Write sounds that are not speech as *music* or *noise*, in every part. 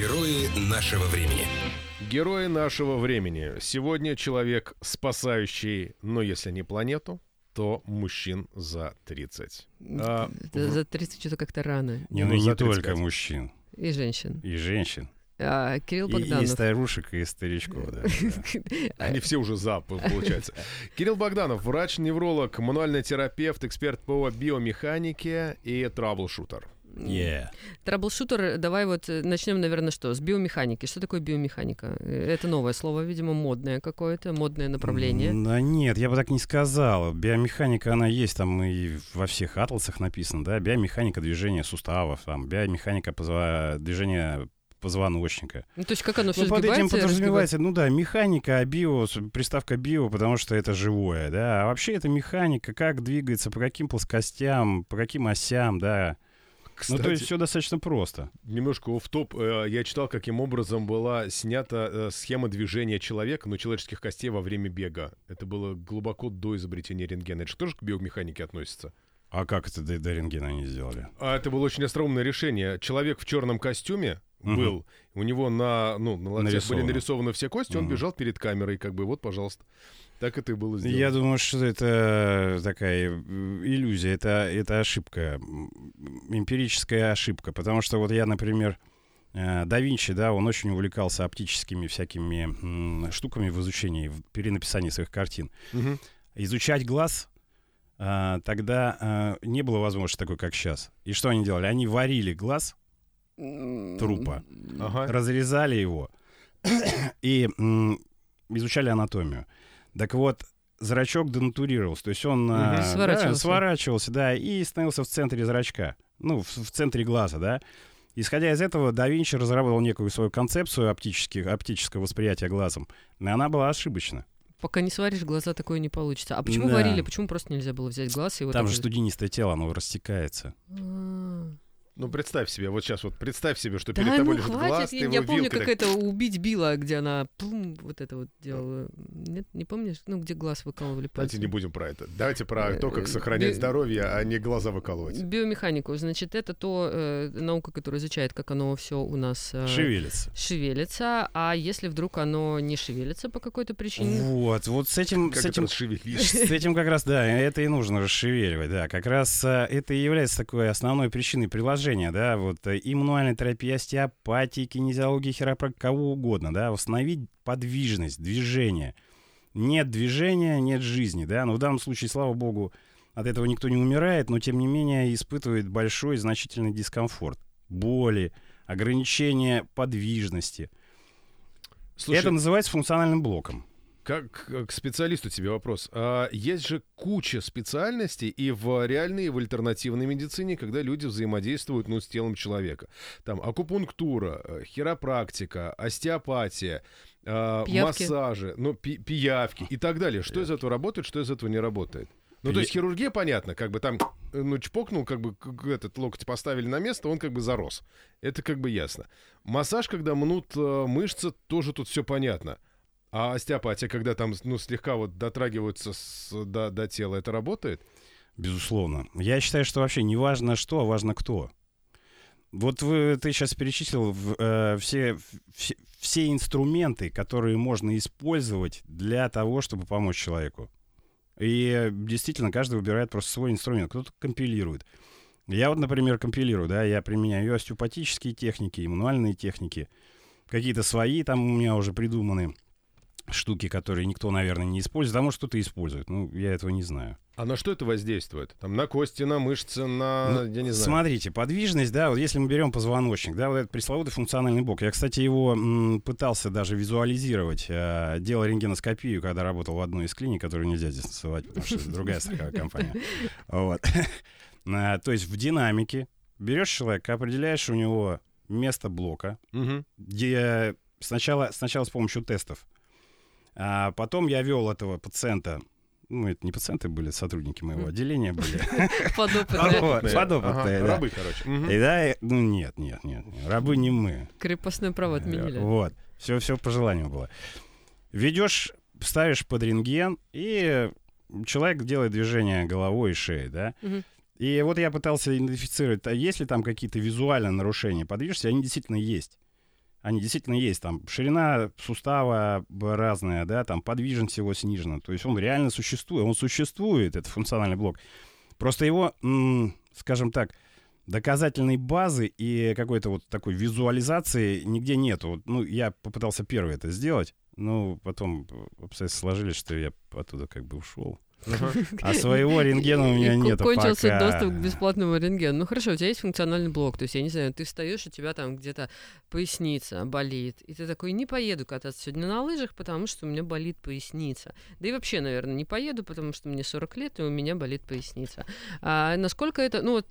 Герои нашего времени. Герои нашего времени. Сегодня человек, спасающий, ну, если не планету, то мужчин за 30. А, Это За 30 что-то как-то рано. Не, Ну, ну, не 35. только мужчин, И женщин. и женщин. А, Кирилл И, и Богданов. старушек, и старичков, да. Они все уже за, получается. *laughs* Кирилл Богданов, врач-невролог, мануальный терапевт, эксперт по биомеханике и траблшутер. Yeah. Траблшутер, давай вот э, начнем, наверное, что? С биомеханики. Что такое биомеханика? Э, Это новое слово, видимо, модное какое-то, модное направление. Да нет, я бы так не сказал. Биомеханика, она есть там и во всех атласах написано, да, биомеханика движения суставов, там, биомеханика позва- движения позвоночника. Ну, то есть как оно все Ну, под этим подразумевается, ну да, механика, а био, приставка био, потому что это живое, да. А вообще это механика, как двигается, по каким плоскостям, по каким осям, да. Кстати, ну, то есть все достаточно просто. немножко в топ. Я читал, каким образом была снята э, схема движения человека, ну, человеческих костей во время бега. Это было глубоко до изобретения рентгена. Это же тоже к биомеханике относится? А как это до, до рентгена они сделали? А это было очень остроумное решение. Человек в черном костюме Мгм. был, у него на, ну, на локтях были нарисованы все кости, он Мгм. бежал перед камерой, как бы, вот, пожалуйста. Так это и было сделано. Я думаю, что это такая э, иллюзия, это, это ошибка, эмпирическая ошибка. Потому что вот я, например, э, да Винчи, да, он очень увлекался оптическими всякими штуками в изучении, в перенаписании своих картин. Мгм. Изучать глаз тогда не было возможности такой, как сейчас. И что они делали? Они варили глаз, трупа. Ага. разрезали его *coughs* и изучали анатомию. Так вот, зрачок денатурировался, то есть он а, Мгм. да, Сворачивался. сворачивался, да, и становился в центре зрачка, ну, в, в центре глаза, да. Исходя из этого, да Винчи разработал некую свою концепцию оптических, оптического восприятия глазом, и она была ошибочна. Пока не сваришь, глаза такое не получится. А почему Да. варили? Почему просто нельзя было взять глаз и вот Там же студенистое тело, оно растекается. А. Ну, представь себе, вот сейчас вот представь себе, что Да перед ну тобой лежит хватит, глаз, ты я, его я помню, вилкой как так- это убить Билла, где она пум, вот это вот делала. Нет, не помнишь? Ну, где глаз выкалывали Давайте пальцем. не будем про это. Давайте про то, как Э, сохранять би- здоровье, а не глаза выкалывать. Биомеханику, значит, это то э, наука, которая изучает, как оно все у нас э, Шевелится. шевелится, а если вдруг оно не шевелится по какой-то причине, Вот, вот с этим, Как с этим? С этим как раз, да, это и нужно расшевеливать, да. Как раз а, это и является такой основной причиной приложения, да, вот э, и мануальной терапии, остеопатии, кинезиологии, хиропрактики, кого угодно, да, восстановить подвижность, движение. Нет движения, нет жизни, да, но в данном случае, слава богу, от этого никто не умирает, но тем не менее испытывает большой значительный дискомфорт, боли, ограничение подвижности. Слушай, это называется функциональным блоком. Как э, к специалисту тебе вопрос. А есть же куча специальностей и в реальной, и в альтернативной медицине, когда люди взаимодействуют ну, с телом человека. Там акупунктура, э, хиропрактика, остеопатия, э, Пиявки. массажи, ну, пи- пиявки и так далее. Что из этого работает, что из этого не работает? Ну, то есть хирургия, понятно, как бы там, э, ну, чпокнул, как бы этот локоть поставили на место, он как бы зарос. Это как бы ясно. Массаж, когда мнут мышцы, тоже тут все понятно. А остеопатия, когда там, ну, слегка вот дотрагиваются с- до, до тела, это работает? Безусловно. Я считаю, что вообще не важно что, а важно кто. Вот вы, ты сейчас перечислил э, все, все, все инструменты, которые можно использовать для того, чтобы помочь человеку. И действительно, каждый выбирает просто свой инструмент. Кто-то компилирует. Я вот, например, компилирую, да, я применяю остеопатические техники, и мануальные техники. Какие-то свои там у меня уже придуманы штуки, которые никто, наверное, не использует, а может кто-то использует. Ну, я этого не знаю. А на что это воздействует? Там на кости, на мышцы, на... Ну, я не знаю. Смотрите, подвижность, да, вот если мы берем позвоночник, да, вот этот пресловутый функциональный блок. Я, кстати, его м, пытался даже визуализировать. э, делал рентгеноскопию, когда работал в одной из клиник, которую нельзя здесь называть, потому что это другая страховая *laughs* компания. Вот. А, *laughs* То есть в динамике берешь человека, определяешь у него место блока, где сначала, сначала с помощью тестов. А потом я вел этого пациента, ну, это не пациенты были, сотрудники моего отделения были. *laughs* подопытные, Ага, да. Рабы, короче. И да, ну нет, нет, нет, рабы не мы. крепостное право Э, отменили. Вот, все, все по желанию было. Ведешь, ставишь под рентген, и человек делает движение головой и шеей, да. И вот я пытался идентифицировать, а есть ли там какие-то визуальные нарушения подвижности, они действительно есть. Они действительно есть. Там ширина сустава разная, да, там подвижность его снижена. То есть он реально существует. Он существует, это функциональный блок. Просто его, скажем так, доказательной базы и какой-то вот такой визуализации нигде нету. Вот, Ну, я попытался первый это сделать, но потом обстоятельства сложились, что я оттуда как бы ушел. А своего рентгена у меня нету Кончился доступ к бесплатному рентгену. Ну хорошо, у тебя есть функциональный блок, то есть, я не знаю, ты встаешь, у тебя там где-то поясница болит, и ты такой, не поеду кататься сегодня на лыжах, потому что у меня болит поясница. Да и вообще, наверное, не поеду, потому что мне 40 лет, и у меня болит поясница. А насколько это, ну вот,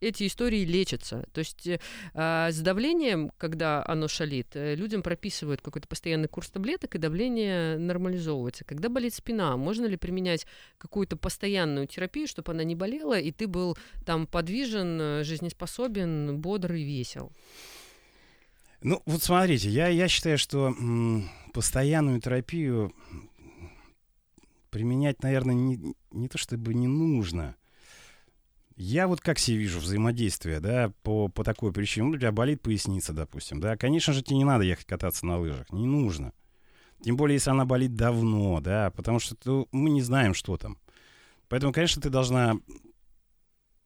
эти истории лечатся. То есть э, а, с давлением, когда оно шалит, э, людям прописывают какой-то постоянный курс таблеток, и давление нормализовывается. Когда болит спина, можно ли применять какую-то постоянную терапию, чтобы она не болела, и ты был там подвижен, э, жизнеспособен, бодрый, весел? Ну, вот смотрите, я, я считаю, что постоянную терапию применять, наверное, не, не то чтобы не нужно. Я вот как себе вижу взаимодействие, да, по, по такой причине. Ну, у тебя болит поясница, допустим, да. Конечно же, тебе не надо ехать кататься на лыжах, не нужно. Тем более, если она болит давно, да, потому что ну, мы не знаем, что там. Поэтому, конечно, ты должна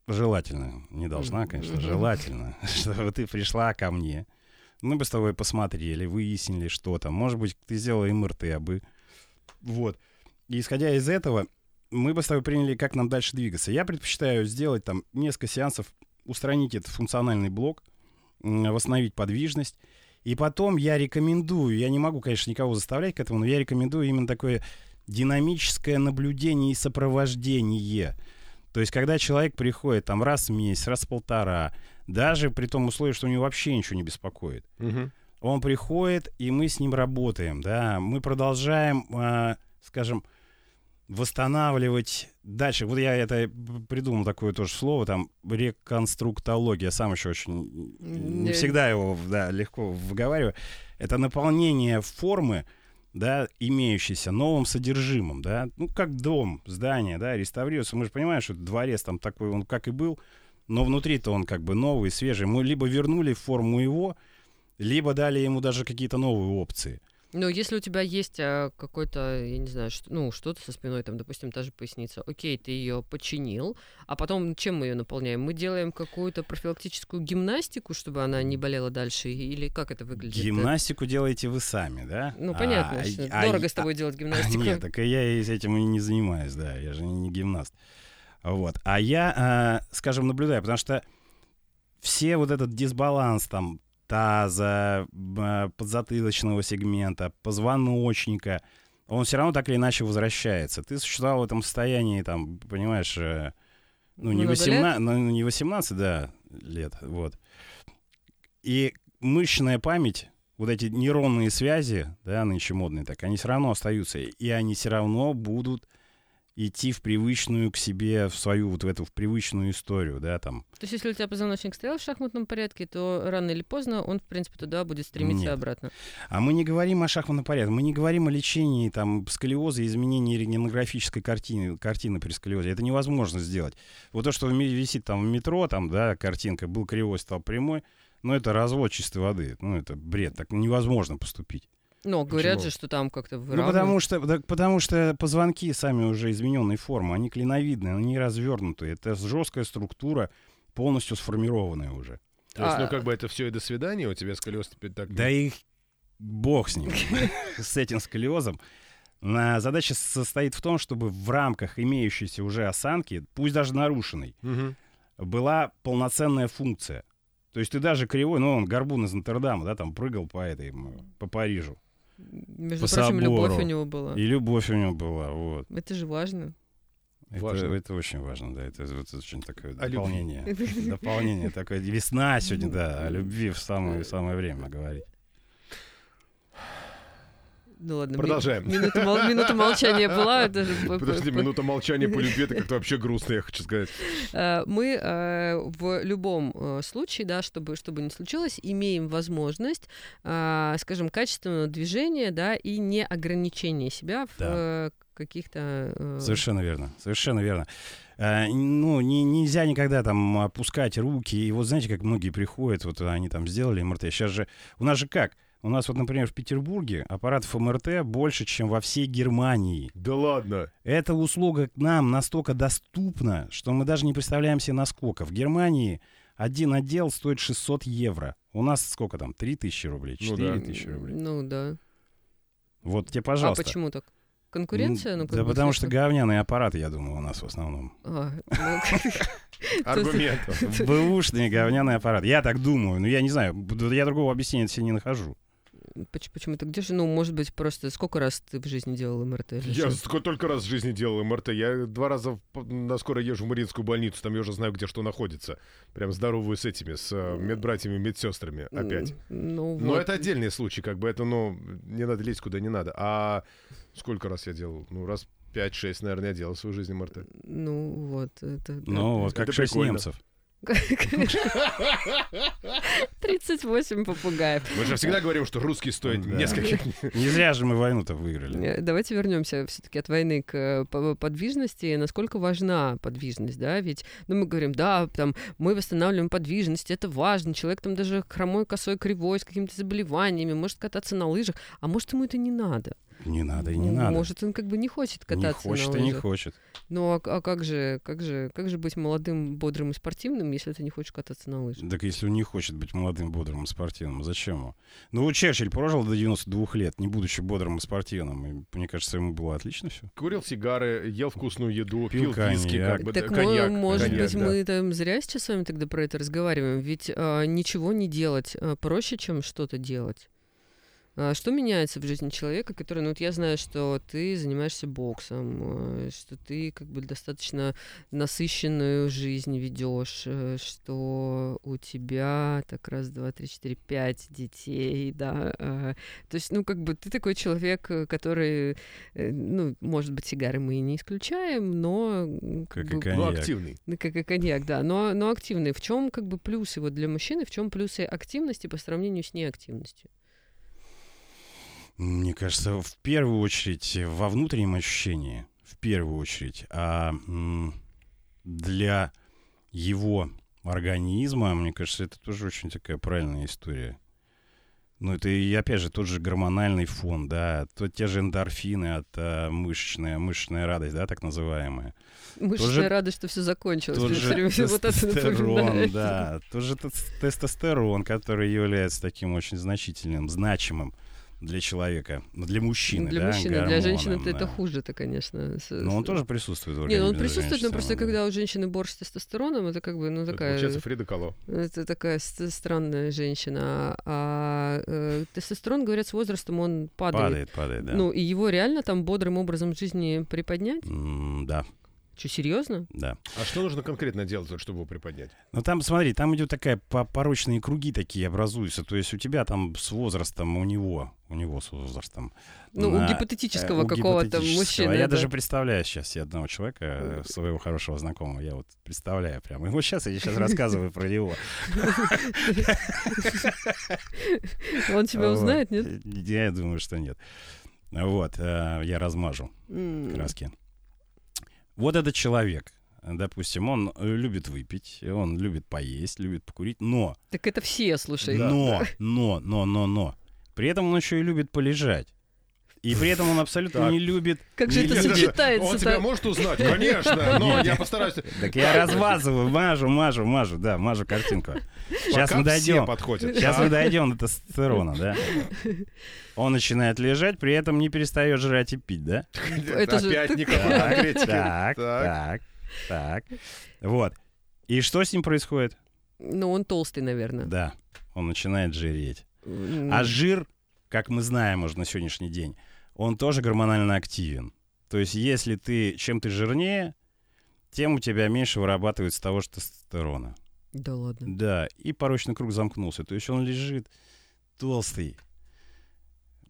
желательно, не должна, конечно, желательно, *laughs* чтобы ты пришла ко мне, мы бы с тобой посмотрели, выяснили, что там. Может быть, ты сделала МРТ, а бы. Вот. И исходя из этого, мы бы с тобой приняли, как нам дальше двигаться. Я предпочитаю сделать там несколько сеансов, устранить этот функциональный блок, восстановить подвижность. И потом я рекомендую, я не могу, конечно, никого заставлять к этому, но я рекомендую именно такое динамическое наблюдение и сопровождение. То есть, когда человек приходит там раз в месяц, раз в полтора, даже при том условии, что у него вообще ничего не беспокоит, Мгм. он приходит, и мы с ним работаем, да, мы продолжаем, а, скажем, восстанавливать дальше. Вот я это придумал такое тоже слово, там, реконструктология, сам еще очень не всегда его, да, легко выговариваю. Это наполнение формы, да, имеющейся новым содержимым, да, ну, как дом, здание, да, реставрируется. Мы же понимаем, что дворец там такой, он как и был, но внутри-то он как бы новый, свежий. Мы либо вернули форму его, либо дали ему даже какие-то новые опции. Но если у тебя есть а, какой-то, я не знаю, что, ну, что-то со спиной, там, допустим, та же поясница, окей, ты ее починил, а потом чем мы ее наполняем? Мы делаем какую-то профилактическую гимнастику, чтобы она не болела дальше, или как это выглядит? Гимнастику делаете вы сами, да? Ну, понятно, А, что а- дорого с а- тобой делать *laughs* гимнастику. Нет, так и я с этим и не занимаюсь, да, я же не, гимнаст. Вот. А я, а, скажем, наблюдаю, потому что все вот этот дисбаланс там таза, б- подзатылочного сегмента, позвоночника, он все равно так или иначе возвращается. Ты существовал в этом состоянии, там, понимаешь, э, ну, не, Много 18, ну, не 18, да, лет, вот. И мышечная память, вот эти нейронные связи, да, нынче модные так, они все равно остаются, и они все равно будут идти в привычную к себе, в свою вот в эту в привычную историю, да, там. То есть, если у тебя позвоночник стоял в шахматном порядке, то рано или поздно он, в принципе, туда будет стремиться Нет. обратно. А мы не говорим о шахматном порядке, мы не говорим о лечении там сколиоза изменении рентгенографической картины, картины при сколиозе. Это невозможно сделать. Вот то, что висит там в метро, там, да, картинка, был кривой, стал прямой, ну, это развод чистой воды. Ну, это бред. Так невозможно поступить. Но говорят Почему? же, что там как-то Ну, выравнивают. потому что, да, потому что позвонки сами уже измененной формы, они клиновидные, они развернутые. Это жесткая структура, полностью сформированная уже. То есть, А- ну, как бы это все и до свидания, у тебя сколиоз теперь так... Да и бог с ним, *laughs* с этим сколиозом. На- Задача состоит в том, чтобы в рамках имеющейся уже осанки, пусть даже нарушенной, была полноценная функция. То есть ты даже кривой, ну, он горбун из Нотр-Дама, да, там прыгал по этой, по Парижу. Между по прочим, любовь у собору. него была. И любовь у него была, вот. Это же важно. Это, Важно. это очень важно, да. Это, вот очень такое О любви. дополнение. Дополнение такое. Весна сегодня, да, о любви в самое, самое время говорить. Ну ладно. ми- Продолжаем. Минута, мол- минута молчания была. это же по- Подожди, по- минута молчания по любви, это как-то вообще грустно, я хочу сказать. *laughs* Э, Мы э, в любом э, случае, да, чтобы, чтобы не случилось, имеем возможность, скажем, качественного движения, да, и не ограничения себя в Да. э, каких-то... Совершенно верно, совершенно верно. ну, не, нельзя никогда там опускать руки. И вот знаете, как многие приходят, вот они там сделали МРТ. Сейчас же, у нас же как? У нас вот, например, в Петербурге аппаратов МРТ больше, чем во всей Германии. Да ладно. Эта услуга к нам настолько доступна, что мы даже не представляем себе насколько. В Германии один отдел стоит 600 евро. У нас сколько там? 3000 рублей, Ну 4000 да. рублей. Ну да. Вот тебе, пожалуйста. А почему так? Конкуренция? Ну, да бы, потому что говняные аппараты, я думаю, у нас в основном. А, ну, *laughs* Аргументов. Бэушные говняные аппараты. Я так думаю. Но я не знаю. Я другого объяснения себе не нахожу. Поч- Почему так? Где же, ну, может быть, просто сколько раз ты в жизни делал МРТ? Я что? ск- только раз в жизни делал МРТ. Я два раза на скоро езжу в Мариинскую больницу. Там я уже знаю, где что находится. Прям здоровую с этими, с э, медбратьями, медсестрами опять. Ну, Но вот. это отдельный случай, как бы это, ну, не надо лезть куда не надо. А сколько раз я делал? Ну, раз 5-6, наверное, я делал в своей жизни МРТ. Ну, вот. Это, да. Ну, вот как Это шесть прикольно. немцев. 38 попугаев. Мы же всегда говорим, что русский стоит Да. нескольких. Не зря же мы войну-то выиграли. Э, Давайте вернемся все-таки от войны к э, по- подвижности. Насколько важна подвижность, да? Ведь, ну, мы говорим, да, там, мы восстанавливаем подвижность, это важно. Человек там даже хромой, косой, кривой, с какими-то заболеваниями, может кататься на лыжах, а может, ему это не надо. Не надо и не Ну, надо. Может, он как бы не хочет Не кататься хочет на и не лыжах. хочет. Ну, а, а как же, как же, как же быть молодым, бодрым и спортивным, если ты не хочешь кататься на лыжах? Так если он не хочет быть молодым, бодрым и спортивным, зачем ему? Ну, вот Черчилль прожил до 92 лет, не будучи бодрым и спортивным. И, мне кажется, ему было отлично все. Курил сигары, ел вкусную еду, Пил пил, виски, как бы, Так, да, коньяк. может коньяк, быть, да. мы там зря сейчас с вами тогда про это разговариваем, ведь а, ничего не делать а, проще, чем что-то делать. А что меняется в жизни человека, который, ну вот я знаю, что ты занимаешься боксом, э, что ты как бы достаточно насыщенную жизнь ведешь, э, что у тебя так раз, два, три, четыре, пять детей, да. э, То есть, ну как бы ты такой человек, который, ну, может быть, сигары мы и не исключаем, но м, Как и коньяк. Ну, активный. как и коньяк, да, но, но активный. В чем как бы плюсы вот для мужчины, в чем плюсы активности по сравнению с неактивностью? Мне кажется, в первую очередь во внутреннем ощущении, в первую очередь, а для его организма, мне кажется, это тоже очень такая правильная история. Ну, это и, опять же, тот же гормональный фон, да, то, те же эндорфины от а, мышечная, мышечная радость, да, так называемая. Мышечная Тоже- рада, что все закончилось. Тот же вот тестостерон, да, тот же тес- тестостерон, который является таким очень значительным, значимым для человека, для мужчины, Для да, мужчины, для гормоном, женщины это да. хуже-то, конечно. Но он тоже присутствует в Не, ну он присутствует, но просто да. когда у женщины борщ с тестостероном, это как бы, ну, Это такая... Получается Фрида Кало. Это такая ст- странная женщина. А э, тестостерон, говорят, с возрастом он падает. Падает, падает, да. Ну, и его реально там бодрым образом жизни приподнять? М, да, Что, серьезно? да. А что нужно конкретно делать, чтобы его приподнять? Ну там, смотри, там идет такая по- порочные круги такие образуются. То есть у тебя там с возрастом, у него, у него с возрастом. Ну, на- у гипотетического э, какого-то мужчины. Я да. даже представляю сейчас себе одного человека, э, своего хорошего знакомого. Я вот представляю прямо. Вот сейчас я сейчас рассказываю про него. *laughs* Он тебя узнает, нет? Я думаю, что нет. Вот, э, я размажу краски. Вот этот человек, допустим, он э, любит выпить, он любит поесть, любит покурить, но, Так это все, слушай. но, но, но, но, но, при этом он еще и любит полежать. И при этом он абсолютно Так. не любит... Как же не это сочетается Он тебя может узнать? Конечно, *laughs* но я постараюсь. Так я размазываю, мажу, мажу, мажу, да, мажу картинку. Сейчас мы дойдем. подходят. Сейчас мы дойдем до тестостерона, да? *laughs* Он начинает лежать, при этом не перестает жрать и пить, да? *laughs* Это Опять никакой Так, конкретики. так, так, так. Вот. И что с ним происходит? Ну, он толстый, наверное. Да, он начинает жиреть. А жир, как мы знаем уже на сегодняшний день, он тоже гормонально активен. То есть если ты, чем ты жирнее, тем у тебя меньше вырабатывается того же тестостерона. Да ладно. Да, и порочный круг замкнулся. То есть он лежит толстый,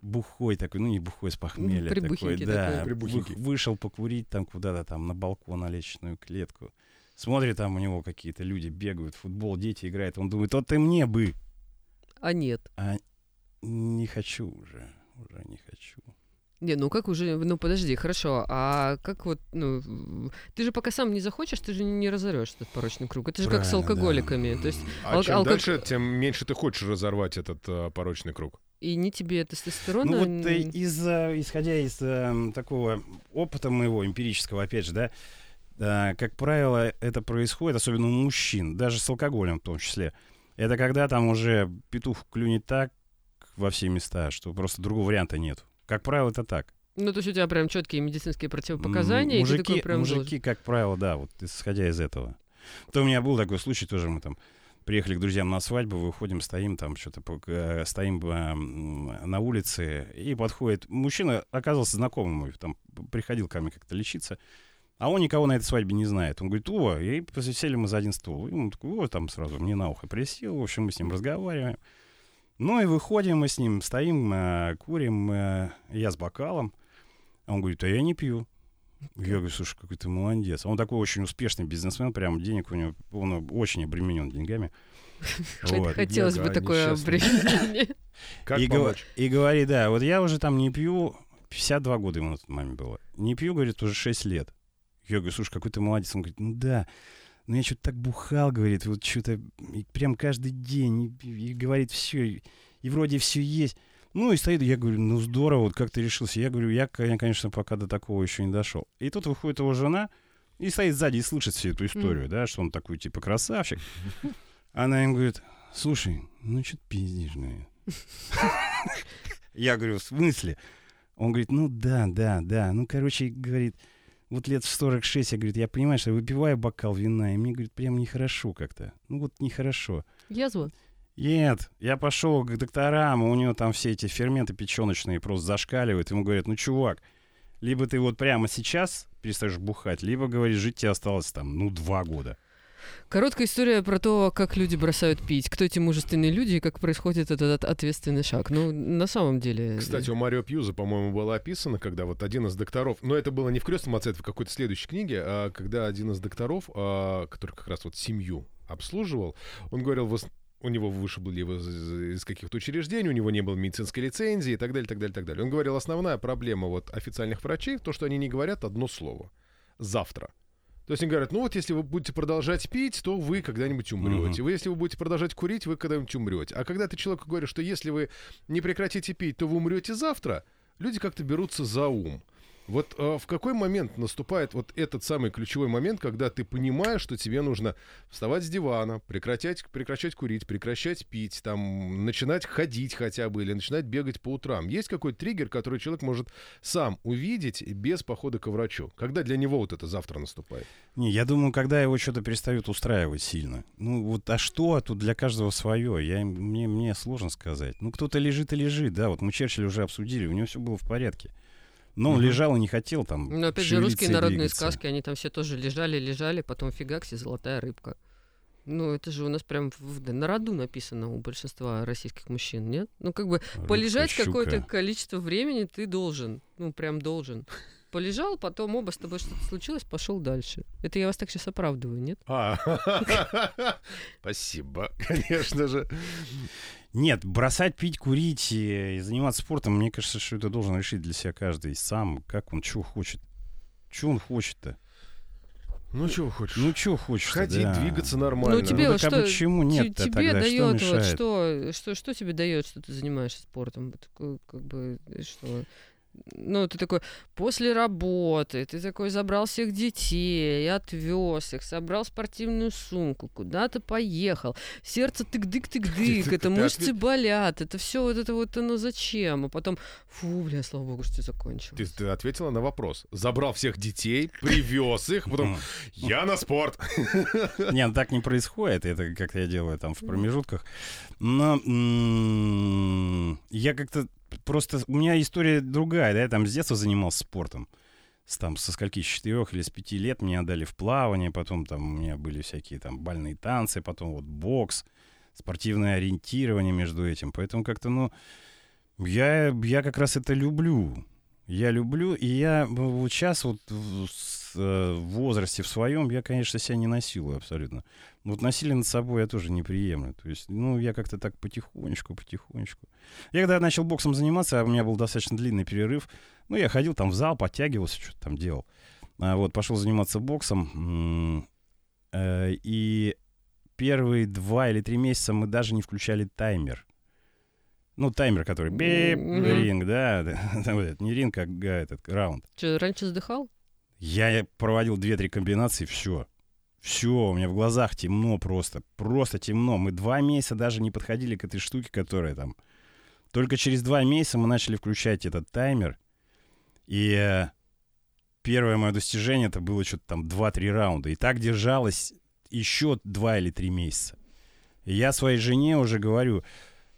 бухой такой, ну не бухой с похмелья такой, да, такой. Вышел покурить там куда-то там на балкон, на лестничную клетку. Смотрит, там у него какие-то люди бегают, в футбол, дети играют. Он думает, вот и мне бы. А нет. А не хочу уже, уже не хочу. Не, ну как уже, ну подожди, хорошо, а как вот, ну, ты же пока сам не захочешь, ты же не разорвешь этот порочный круг. Это же как с Правильно, да. алкоголиками, то есть А Алк- чем алког- дальше, тем меньше ты хочешь разорвать этот а, порочный круг. и ни тебе тестостерона... Ну вот э, из, э, исходя из э, такого опыта моего эмпирического, опять же, да, э, как правило, это происходит, особенно у мужчин, даже с алкоголем в том числе. Это когда там уже петух клюнет так во все места, что просто другого варианта нет. Как правило, это так. Ну, то есть у тебя прям четкие медицинские противопоказания, и мужики, такой прям мужики, должен- как правило, да, вот исходя из этого. То у меня был такой случай, тоже мы там приехали к друзьям на свадьбу, выходим, стоим там, что-то э, стоим э, на улице, и подходит мужчина, оказался знакомым мой, там приходил ко мне как-то лечиться, а он никого на этой свадьбе не знает. Он говорит, о, и посели мы за один стол. И он такой, о, там сразу мне на ухо присел, в общем, мы с ним разговариваем. Ну и выходим мы с ним, стоим, э, курим, э, я с бокалом. А он говорит, а я не пью. Я говорю, слушай, какой ты молодец. Он такой очень успешный бизнесмен, прям денег у него, он очень обременен деньгами. *laughs* Вот. Хотелось бы такое обременение. *laughs* Как и, помочь? и говорит, да, вот я уже там не пью, 52 года ему на тот момент было. Не пью, говорит, уже 6 лет. Я говорю, слушай, какой ты молодец. Он говорит, ну да, ну я что-то так бухал, говорит, вот что-то прям каждый день. И, и говорит, все, и, и вроде все есть. Ну и стоит, я говорю, ну здорово, вот как ты решился. Я говорю, я, ко- конечно, пока до такого еще не дошел. И тут выходит его жена и стоит сзади и слышит всю эту историю, да, что он такой типа красавчик. Она им говорит, слушай, ну что ты пиздишь, наверное?» *laughs* Я говорю, в смысле? Он говорит, ну да, да, да. Ну, короче, говорит, вот лет в 46, я, говорит, я понимаю, что я выпиваю бокал вина, и мне, говорит, прям нехорошо как-то. Ну, вот нехорошо. Язва. Нет, я пошел к докторам, у него там все эти ферменты печеночные просто зашкаливают. Ему говорят, ну, чувак, либо ты вот прямо сейчас перестаешь бухать, либо, говорит, жить тебе осталось там, ну, два года. Короткая история про то, как люди бросают пить, кто эти мужественные люди и как происходит этот от- ответственный шаг. Ну, на самом деле... Кстати, у Марио Пьюза, по-моему, было описано, когда вот один из докторов, но это было не в крестном отце, это в какой-то следующей книге, а когда один из докторов, а, который как раз вот семью обслуживал, он говорил, «Вос- у него вышибли его из каких-то учреждений, у него не было медицинской лицензии и так далее, так далее, так далее. Он говорил, основная проблема вот официальных врачей, то, что они не говорят одно слово. Завтра. То есть они говорят, ну вот если вы будете продолжать пить, то вы когда-нибудь умрете. Вы, если вы будете продолжать курить, вы когда-нибудь умрете. А когда ты человеку говоришь, что если вы не прекратите пить, то вы умрете завтра, люди как-то берутся за ум. Вот э, в какой момент наступает вот этот самый ключевой момент, когда ты понимаешь, что тебе нужно вставать с дивана, прекращать, прекращать курить, прекращать пить, там, начинать ходить хотя бы или начинать бегать по утрам. Есть какой-то триггер, который человек может сам увидеть без похода к врачу? Когда для него вот это завтра наступает? Не, я думаю, когда его что-то перестают устраивать сильно. Ну вот, а что тут для каждого свое? Я, мне, мне сложно сказать. Ну кто-то лежит и лежит, да, вот мы Черчилля уже обсудили, у него все было в порядке. Но он Мгм. лежал и не хотел там Ну, опять же, русские народные двигаться. сказки, они там все тоже лежали, лежали, потом фигакси, золотая рыбка. Ну, это же у нас прям в- да, на роду написано у большинства российских мужчин, нет? Ну, как бы Рыбка, полежать щука. какое-то количество времени ты должен. Ну, прям должен. Полежал, потом оба с тобой что-то случилось, пошел дальше. Это я вас так сейчас оправдываю, нет? А, *laughs* спасибо, конечно же. Нет, бросать пить, курить и, заниматься спортом, мне кажется, что это должен решить для себя каждый сам, как он, что хочет. Что он хочет-то? Ну, что хочешь? Ну, что хочет Ходить, двигаться нормально. Ну, тебе Ну, вот а что- почему нет тебе тогда? Что дает вот мешает? что, что, что тебе дает, что ты занимаешься спортом? Вот как бы, что? Ну, ты такой, после работы, ты такой забрал всех детей, отвез их, собрал спортивную сумку, куда-то поехал, сердце тык-дык-тык-дык, Ты- это мышцы болят, это все вот это вот, ну зачем? А потом, фу, бля, слава богу, что закончилось. Ты, ты ответила на вопрос. Забрал всех детей, привез их, потом я на спорт. Не, ну так не происходит, это как я делаю там в промежутках. Но я как-то просто... У меня история другая, да, я там с детства занимался спортом. С, там, со скольки, с четырех или с пяти лет меня отдали в плавание, потом там у меня были всякие там бальные танцы, потом вот бокс, спортивное ориентирование между этим. Поэтому как-то, ну, я, я как раз это люблю. Я люблю, и я вот сейчас вот э, в возрасте в своем я, конечно, себя не насилую абсолютно. Но вот насилие над собой я тоже не приемлю. То есть, ну, я как-то так потихонечку, потихонечку. Я когда начал боксом заниматься, а у меня был достаточно длинный перерыв, ну, я ходил там в зал, подтягивался, что-то там делал. А вот, пошел заниматься боксом. э, и первые два или три месяца мы даже не включали таймер. Ну, таймер, который бип, ринг, да, *laughs* да, вот это, не ринг, а этот раунд. Что, раньше вздыхал? Я проводил две-три комбинации, все. Все, у меня в глазах темно просто. Просто темно. Мы два месяца даже не подходили к этой штуке, которая там... Только через два месяца мы начали включать этот таймер. И э, первое мое достижение, это было что-то там 2-3 раунда. И так держалось еще два или три месяца. И я своей жене уже говорю,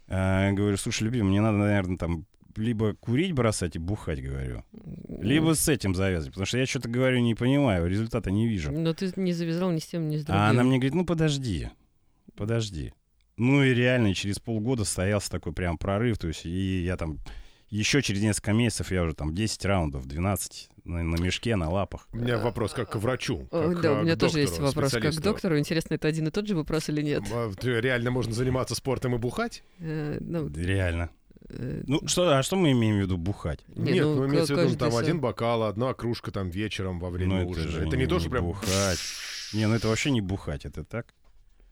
э, говорю, слушай, любимый, мне надо, наверное, там либо курить бросать и бухать, говорю. Либо с этим завязывать, потому что я что-то говорю, не понимаю, результата не вижу. Но ты не завязал ни с тем, ни с другим. А она мне говорит, ну подожди, подожди. Ну и реально через полгода состоялся такой прям прорыв, то есть и я там еще через несколько месяцев я уже там 10 раундов, 12 на, на мешке, на лапах. У меня вопрос как к врачу. Э, как, да, у меня к тоже есть доктору, вопрос как к доктору. Интересно, это один и тот же вопрос или нет? А, Реально можно заниматься спортом и бухать? Э, ну, Реально. Э, Ну что, а что мы имеем в виду бухать? Не, Нет, ну, имеется в виду там сам. один бокал, одна кружка там вечером во время ну ужина. же Это не то, что прям... бухать. Не, ну это вообще не бухать, это так.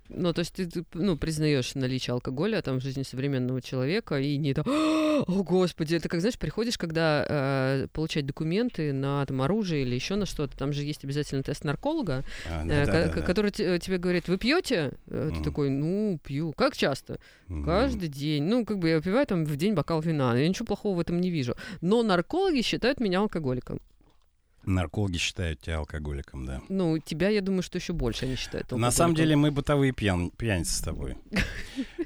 Ну, то есть ты, ты, ну, признаешь наличие алкоголя там в жизни современного человека и не там, о, господи, это как, знаешь, приходишь, когда э, получать документы на там оружие или еще на что-то, там же есть обязательно тест нарколога, А, ну э, да, да, да. который те- тебе говорит, вы пьете? Э, Ты такой, ну, пью. Как часто? Мгм. Каждый день. Ну, как бы я выпиваю там в день бокал вина. Я ничего плохого в этом не вижу. Но наркологи считают меня алкоголиком. Наркологи считают тебя алкоголиком, да. Ну, тебя, я думаю, что еще больше они считают На самом алкоголиком. деле мы бытовые пьян, пьяницы с тобой.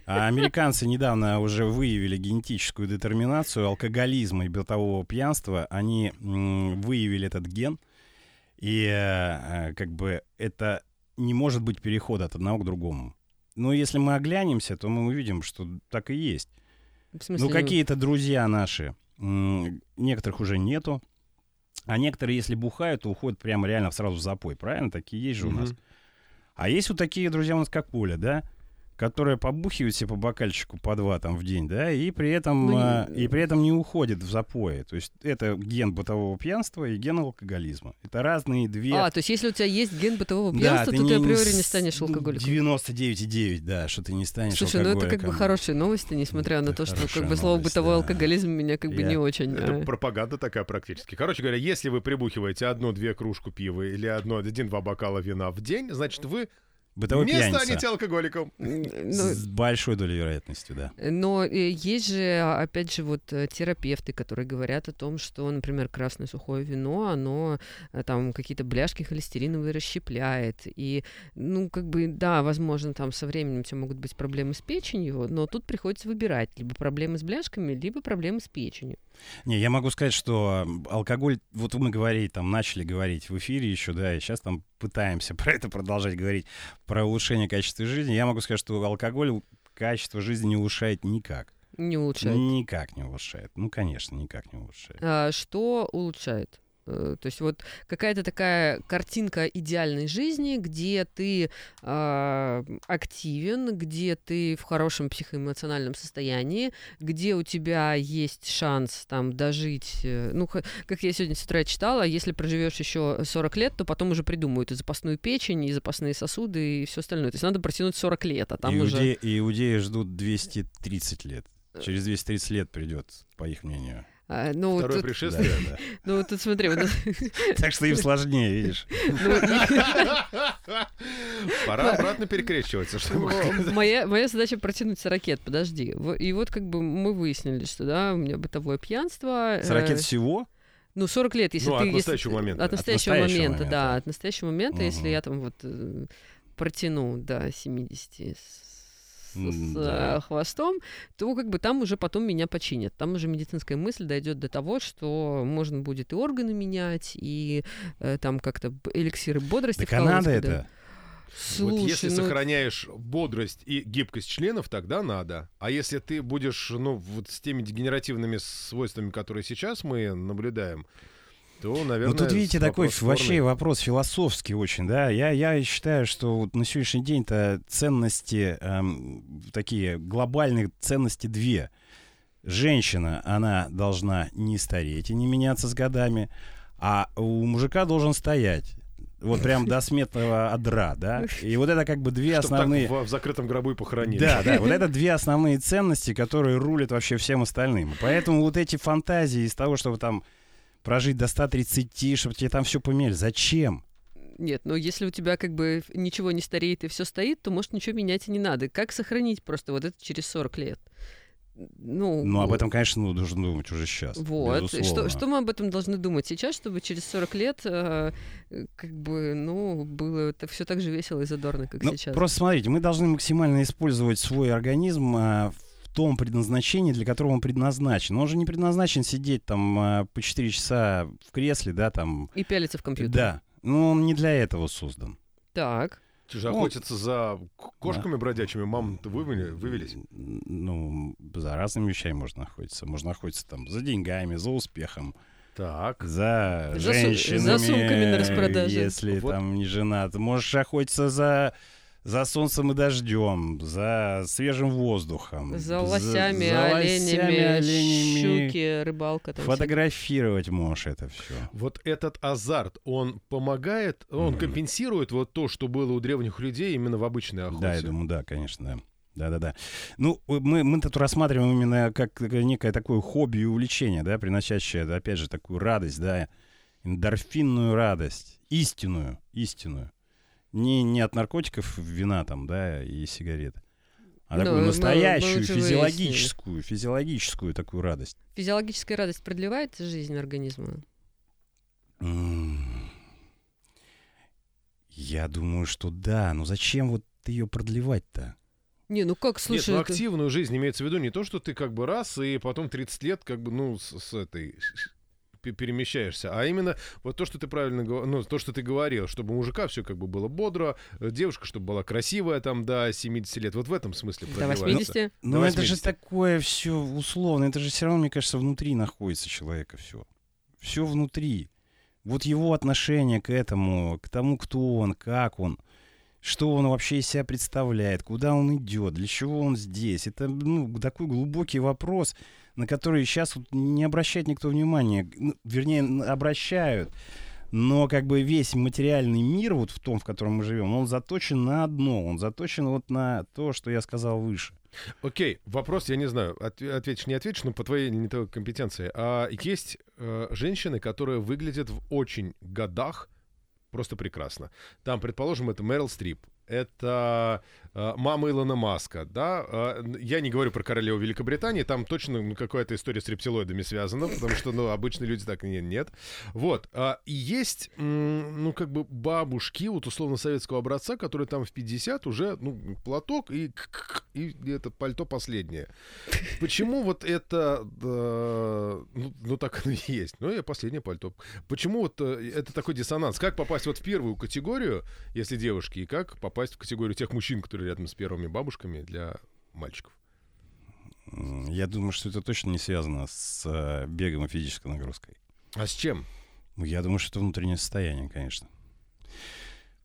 А американцы недавно уже выявили генетическую детерминацию алкоголизма и бытового пьянства. Они выявили этот ген, и э, э, как бы это не может быть перехода от одного к другому. Но если мы оглянемся, то мы увидим, что так и есть. В смысле, Ну, какие-то друзья наши, некоторых уже нету, а некоторые, если бухают, то уходят прямо реально сразу в запой. Правильно? Такие есть же у нас. А есть вот такие друзья у нас, как Оля, да? Которые побухивают себе по бокальчику по два там в день, да, и при этом, Ну, не- а, и при этом не уходят в запои. То есть это ген бытового пьянства и ген алкоголизма. Это разные две... А, то есть если у тебя есть ген бытового Да, пьянства, то ты априори не станешь алкоголиком. 99,9, да, что ты не станешь Слушай, ну это как бы алкоголиком. хорошие новости, несмотря на Это то, что как бы слово новость, бытовой да. алкоголизм меня как бы Я- не очень. Это э, пропаганда такая практически. Короче говоря, если вы прибухиваете одну-две кружку пива или одно, один-два бокала вина в день, значит, вы Бытовой не пьяница. станете алкоголиком. ну, С большой долей вероятности, да. Но э, есть же, опять же, вот э, терапевты, которые говорят о том, что, например, красное сухое вино, оно э, там какие-то бляшки холестериновые расщепляет. И, ну, как бы, да, возможно, там со временем у тебя могут быть проблемы с печенью, но тут приходится выбирать либо проблемы с бляшками, либо проблемы с печенью. Не, я могу сказать, что алкоголь, вот мы говорили, там, начали говорить в эфире еще, да, и сейчас там пытаемся *laughs* про это продолжать говорить, про улучшение качества жизни. Я могу сказать, что алкоголь качество жизни не улучшает никак. Не улучшает. Никак не улучшает. Ну, конечно, никак не улучшает. А, что улучшает? Э, То есть вот какая-то такая картинка идеальной жизни, где ты а, активен, где ты в хорошем психоэмоциональном состоянии, где у тебя есть шанс там дожить. э, Ну, как я сегодня с утра читала, если проживешь еще 40 лет, то потом уже придумают и запасную печень, и запасные сосуды, и все остальное. То есть надо протянуть 40 лет, а там Иуде- уже... Иудеи ждут 230 лет. Через 230 лет придет, по их мнению. А, ну, Второе тут, пришествие. *laughs* Да, ну, тут смотри, да. *laughs* Так что им сложнее, видишь. *laughs* ну, Пора обратно перекрещиваться, Моя, задача протянуть 40 лет, подожди. И вот как бы мы выяснили, что да, у меня бытовое пьянство. Ракет э, всего? Ну, 40 лет, если Ну, ты... от если настоящего ты- момента. От От настоящего, настоящего момента, да. момента. От настоящего момента, если Мгм. я там вот э, протяну до 70 с, э, да. хвостом, то как бы там уже потом меня починят. Там уже медицинская мысль дойдет до того, что можно будет и органы менять, и э, там как-то эликсиры бодрости Так а вкалывать надо куда- это? Слушай, вот если ну, сохраняешь бодрость и гибкость членов, тогда надо. А если ты будешь, ну, вот с теми дегенеративными свойствами, которые сейчас мы наблюдаем, то, наверное... Ну тут видите такой вопрос вообще вопрос философский очень, да. Я, я считаю, что вот на сегодняшний день-то ценности эм, такие глобальные ценности две. Женщина, она должна не стареть и не меняться с годами, а у мужика должен стоять. Вот прям до сметного одра, да. И вот это как бы две Чтоб основные... так в, в закрытом гробу и похоронили. Да, да, вот *laughs* это две основные ценности, которые рулят вообще всем остальным. Поэтому вот эти фантазии из того, чтобы там прожить до 130, чтобы тебе там все поменяли, зачем? Нет, но если у тебя как бы ничего не стареет и все стоит, то, может, ничего менять и не надо. Как сохранить просто вот это через 40 лет? Ну, Ну, об этом, конечно, ну, должен думать уже сейчас. Вот. Что, безусловно. что мы об этом должны думать сейчас, чтобы через 40 лет э, э, как бы, ну, было это все так же весело и задорно, как Ну, сейчас. Просто смотрите, мы должны максимально использовать свой организм в том предназначении, для которого он предназначен. Он же не предназначен сидеть там а, по 4 часа в кресле, да, там. И пялиться в компьютер. Да. Ну, он не для этого создан. Так. Ты же Ну, охотятся за кошками бродячими. Мам, вывели, вывелись? Ну, за разными вещами можно охотиться. Можно охотиться там за деньгами, за успехом, Так. за, За женщинами. за сумками на распродаже. Если Вот. там не женат. Можешь охотиться за, за солнцем и дождем, за свежим воздухом. За лосями, за оленями, лосями, оленями. щуки, рыбалка. Там. Фотографировать можешь это все. Вот этот азарт, он помогает, он Мгм. компенсирует вот то, что было у древних людей именно в обычной охоте. Да, я думаю, да, конечно, да. Да-да-да. Ну, мы, мы тут рассматриваем именно как некое такое хобби и увлечение, да, приносящее, опять же, такую радость, да, эндорфинную радость, истинную, истинную. Не, не от наркотиков вина там, да, и сигарет, а Ну, такую мы- настоящую, мы уже физиологическую, физиологическую такую радость. Физиологическая радость продлевает жизнь организма? Я думаю, что да, но зачем вот ее продлевать-то? Не, ну как, Нет, слушай, ну это- активную жизнь имеется в виду не то, что ты как бы раз и потом 30 лет как бы, ну, с, с этой перемещаешься, а именно вот то, что ты правильно говорил, ну, то, что ты говорил, чтобы у мужика все как бы было бодро, э, девушка, чтобы была красивая там до 70 лет, вот в этом смысле до продлевается. 80? Ну, До это же 80. такое все условно. Это же все равно, мне кажется, внутри находится человека все. Все внутри. Вот его отношение к этому, к тому, кто он, как он, что он вообще из себя представляет, куда он идет, для чего он здесь. Это ну, такой глубокий вопрос, на который сейчас вот не обращает никто внимания. Ну, вернее, обращают. Но как бы весь материальный мир, вот в том, в котором мы живем, он заточен на одно. Он заточен вот на то, что я сказал выше. Окей, вопрос, я не знаю, от- ответишь, не ответишь, но по твоей не твоей компетенции. А есть э, женщины, которые выглядят в очень годах просто прекрасно. Там, предположим, это Мэрил Стрип, это мама Илона Маска, да. Э, я не говорю про королеву Великобритании, там точно ну, какая-то история с рептилоидами связана, потому что, ну, обычные люди так не, нет. Вот. а, есть, ну, как бы бабушки, вот условно советского образца, которые там в 50 уже, ну, платок и, и это пальто последнее. Почему вот это, э, ну, ну, так оно и есть. Ну, и последнее пальто. Почему вот э, это такой диссонанс? Как попасть вот в первую категорию, если девушки, и как попасть в категорию тех мужчин, которые рядом с первыми бабушками для мальчиков? Я думаю, что это точно не связано с э, бегом и физической нагрузкой. А с чем? Ну, Я думаю, что это внутреннее состояние, конечно.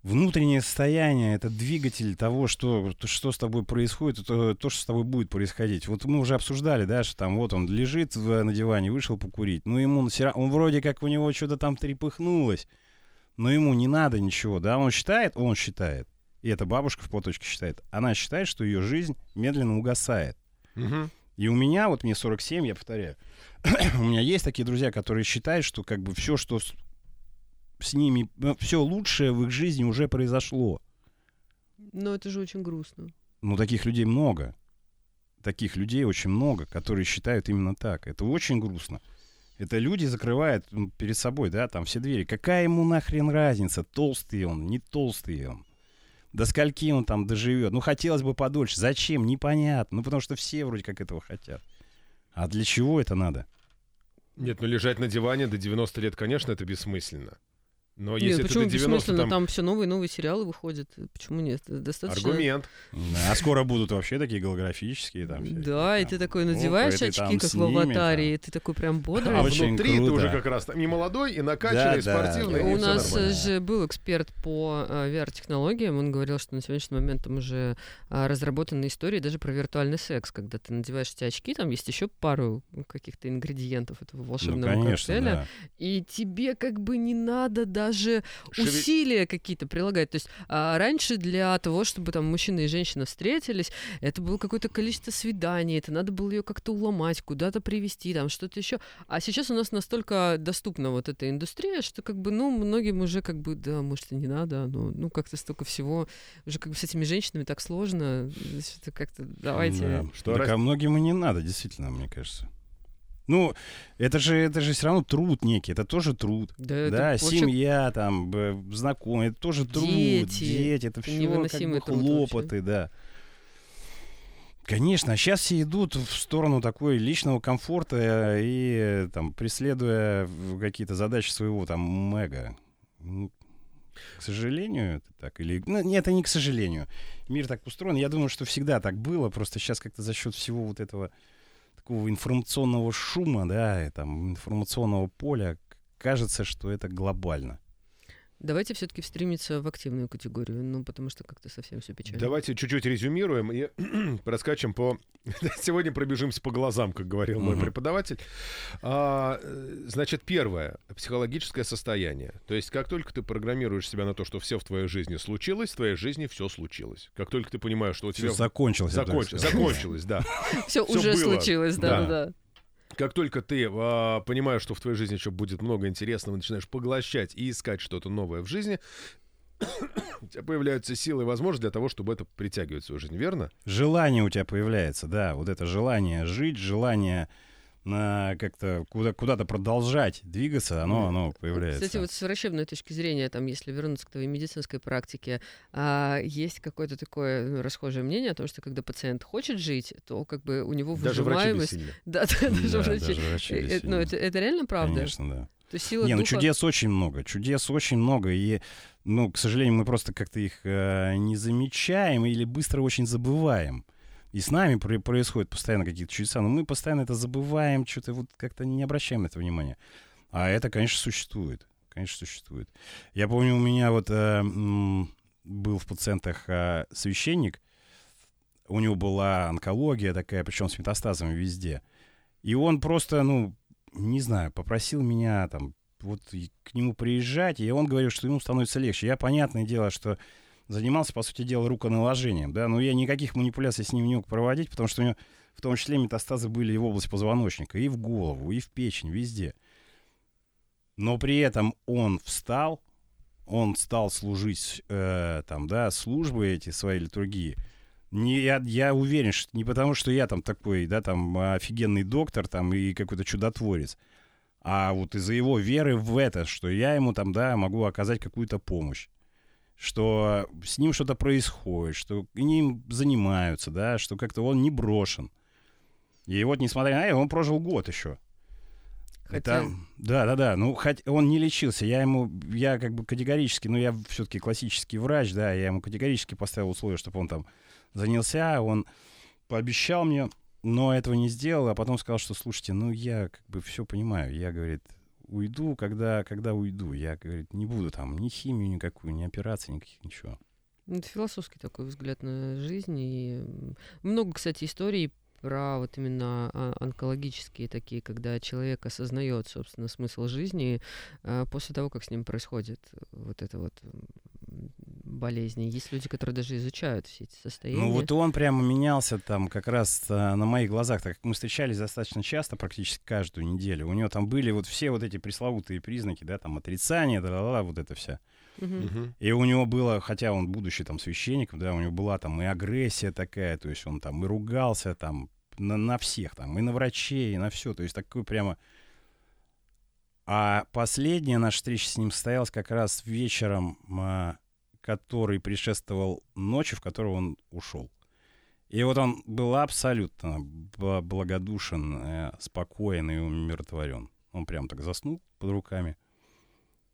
Внутреннее состояние — это двигатель того, что, то, что с тобой происходит, это то, что с тобой будет происходить. Вот мы уже обсуждали, да, что там вот он лежит на диване, вышел покурить, но ему он вроде как у него что-то там трепыхнулось, но ему не надо ничего, да, он считает, он считает, и эта бабушка в платочке считает, она считает, что ее жизнь медленно угасает. Мгм. И у меня, вот мне 47, я повторяю, *clears throat* у меня есть такие друзья, которые считают, что как бы все, что с, с ними, все лучшее в их жизни уже произошло. Но это же очень грустно. Ну, таких людей много. Таких людей очень много, которые считают именно так. Это очень грустно. Это люди закрывают перед собой, да, там все двери. Какая ему нахрен разница, толстый он, не толстый он? До скольки он там доживет? Ну, хотелось бы подольше. Зачем? Непонятно. Ну, потому что все вроде как этого хотят. А для чего это надо? Нет, ну лежать на диване до 90 лет, конечно, это бессмысленно. Но Нет, если почему до 90 бессмысленно? там... Там все новые и новые сериалы выходят. Почему нет? Это Достаточно. Аргумент. Да, А скоро будут вообще такие голографические там. всякие, Да, и ты такой надеваешь очки, как в аватаре, там. и ты такой прям бодрый. А Очень внутри ты уже как раз там и молодой, и накачанный, и Да, да, спортивный, да. и У нас нормально. же был эксперт по э, VR-технологиям, он говорил, что на сегодняшний момент там уже а, разработаны истории даже про виртуальный секс, когда ты надеваешь эти очки, там есть еще пару каких-то ингредиентов этого Ну, волшебного конечно, коктейля, да. и тебе как бы не надо даже Шеве- усилия какие-то прилагать. То есть а, раньше для того, чтобы там мужчина и женщина встретились, это было какое-то количество свиданий, это надо было ее как-то уломать, куда-то привести, там что-то еще. А сейчас у нас настолько доступна вот эта индустрия, что как бы, ну, многим уже как бы, да, может, и не надо, но ну как-то столько всего, уже как бы с этими женщинами так сложно, что-то как-то давайте. Да. Что Так, раз- а многим и не надо, действительно, мне кажется. Ну, это же, это же все равно труд некий, это тоже труд. Да, это да, вообще семья, там, б- знакомые, это тоже труд, Дети. дети, это Это все как бы вообще. хлопоты, да. Конечно, а сейчас все идут в сторону такой личного комфорта и там преследуя какие-то задачи своего там мэга. Ну, К сожалению, это так. Или... Ну, нет, это не к сожалению. Мир так устроен. Я думаю, что всегда так было. Просто сейчас как-то за счет всего вот этого такого информационного шума, да, и там информационного поля, кажется, что это глобально. Давайте все-таки стремиться в активную категорию, ну, потому что как-то совсем все печально. Давайте чуть-чуть резюмируем и *clears throat* проскачем по... *clears throat* Сегодня пробежимся по глазам, как говорил мой преподаватель. А, э, значит, первое — психологическое состояние. То есть как только ты программируешь себя на то, что все в твоей жизни случилось, в твоей жизни все случилось. Как только ты понимаешь, что у Все тебя... закончилось. бы так Законч-. Закончилось, да. *laughs* Все уже случилось, Да. Как только ты а, понимаешь, что в твоей жизни еще будет много интересного, начинаешь поглощать и искать что-то новое в жизни, *coughs* у тебя появляются силы и возможности для того, чтобы это притягивать в свою жизнь, верно? Желание у тебя появляется, да, вот это желание жить, желание как-то куда, куда-то продолжать двигаться, оно, оно появляется. Кстати, вот с врачебной точки зрения, там, если вернуться к твоей медицинской практике, а, есть какое-то такое ну, расхожее мнение о том, что когда пациент хочет жить, то как бы у него Даже врачи выживаемость... *laughs* Да, да, даже Да, врачи. врачи Э, э, Ну, бессильны. это, это реально правда? Конечно, да. То есть сила Не, ну чудес очень много, чудес очень много, и, ну, к сожалению, мы просто как-то их э, не замечаем или быстро очень забываем. И с нами про- происходят постоянно какие-то чудеса, но мы постоянно это забываем, что-то вот как-то не обращаем на это внимания. А это, конечно, существует. Конечно, существует. Я помню, у меня вот э, был в пациентах э, священник, у него была онкология такая, причем с метастазами везде. И он просто, ну, не знаю, попросил меня там вот к нему приезжать, и он говорил, что ему становится легче. Я, понятное дело, что занимался, по сути дела, руконаложением, да, но я никаких манипуляций с ним не мог проводить, потому что у него в том числе метастазы были и в области позвоночника, и в голову, и в печень, везде. Но при этом он встал, он стал служить, э, там, да, службы эти своей литургии. Не, я, я уверен, что не потому, что я там такой, да, там, офигенный доктор, там, и какой-то чудотворец, а вот из-за его веры в это, что я ему там, да, могу оказать какую-то помощь, что с ним что-то происходит, что ним занимаются, да, что как-то он не брошен. И вот, несмотря на это, он прожил год еще. Хотя- Это, да, да, да. Ну, хоть он не лечился, я ему, я как бы категорически, ну, я все-таки классический врач, да, я ему категорически поставил условие, чтобы он там занялся, он пообещал мне, но этого не сделал, а потом сказал, что, слушайте, ну, я как бы все понимаю, я, говорит, уйду, когда, когда уйду, я, говорит, не буду там ни химию никакую, ни операции никаких, ничего. Ну, Это философский такой взгляд на жизнь. И много, кстати, историй про вот именно а, онкологические такие, когда человек осознает, собственно, смысл жизни а, после того, как с ним происходит вот это вот болезни. Есть люди, которые даже изучают все эти состояния. Ну вот он прямо менялся там как раз а, на моих глазах, так как мы встречались достаточно часто, практически каждую неделю. У него там были вот все вот эти пресловутые признаки, да, там отрицание, да, да, да, вот это вся. Мгм. Мгм. И у него было, хотя он будущий там священник, да, у него была там и агрессия такая, то есть он там и ругался там на, на всех там, и на врачей, и на все, то есть такой прямо... А последняя наша встреча с ним состоялась как раз вечером, а, который предшествовал ночи, в которую он ушел. И вот он был абсолютно благодушен, э, спокоен и умиротворен. Он прям так заснул под руками.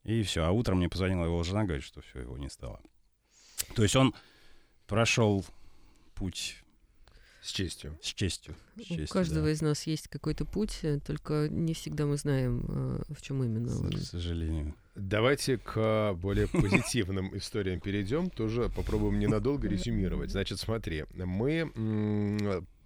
И все. А утром мне позвонила его жена, говорит, что все, его не стало. То есть он прошел путь С честью. с честью. с У честью, каждого да. из нас есть какой-то путь, э, только не всегда мы знаем, э, в чем именно. К сожалению. Давайте к более позитивным *laughs* историям перейдем. Тоже попробуем ненадолго резюмировать. Значит, смотри, мы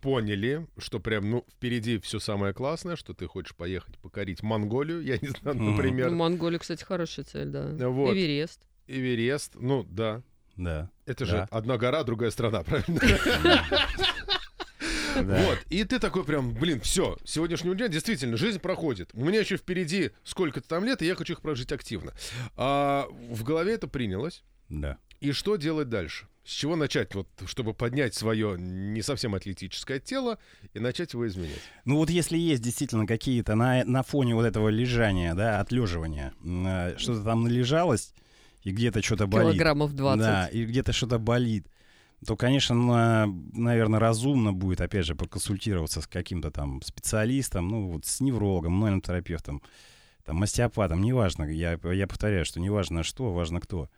поняли, что прям, ну, впереди все самое классное, что ты хочешь поехать покорить Монголию, я не знаю, например, Ну, Монголия, кстати, хорошая цель, да. Вот. Эверест. Эверест. Ну, да. Да. Это же Да. одна гора, другая страна, *laughs* правильно? Вот, и ты такой прям, блин, все, сегодняшнего дня действительно жизнь проходит. У меня еще впереди сколько-то там лет, и я хочу их прожить активно. А в голове это принялось. Да. И что делать дальше? С чего начать, вот, чтобы поднять свое не совсем атлетическое тело и начать его изменять? Ну вот если есть действительно какие-то на, на фоне вот этого лежания, да, отлеживания, э, что-то там належалось, и где-то что-то болит. Килограммов 20. Да, и где-то что-то болит, то, конечно, наверное, разумно будет, опять же, проконсультироваться с каким-то там специалистом, ну, вот с неврологом, манутерапевтом, там, остеопатом, неважно, я, я повторяю, что неважно что, важно кто.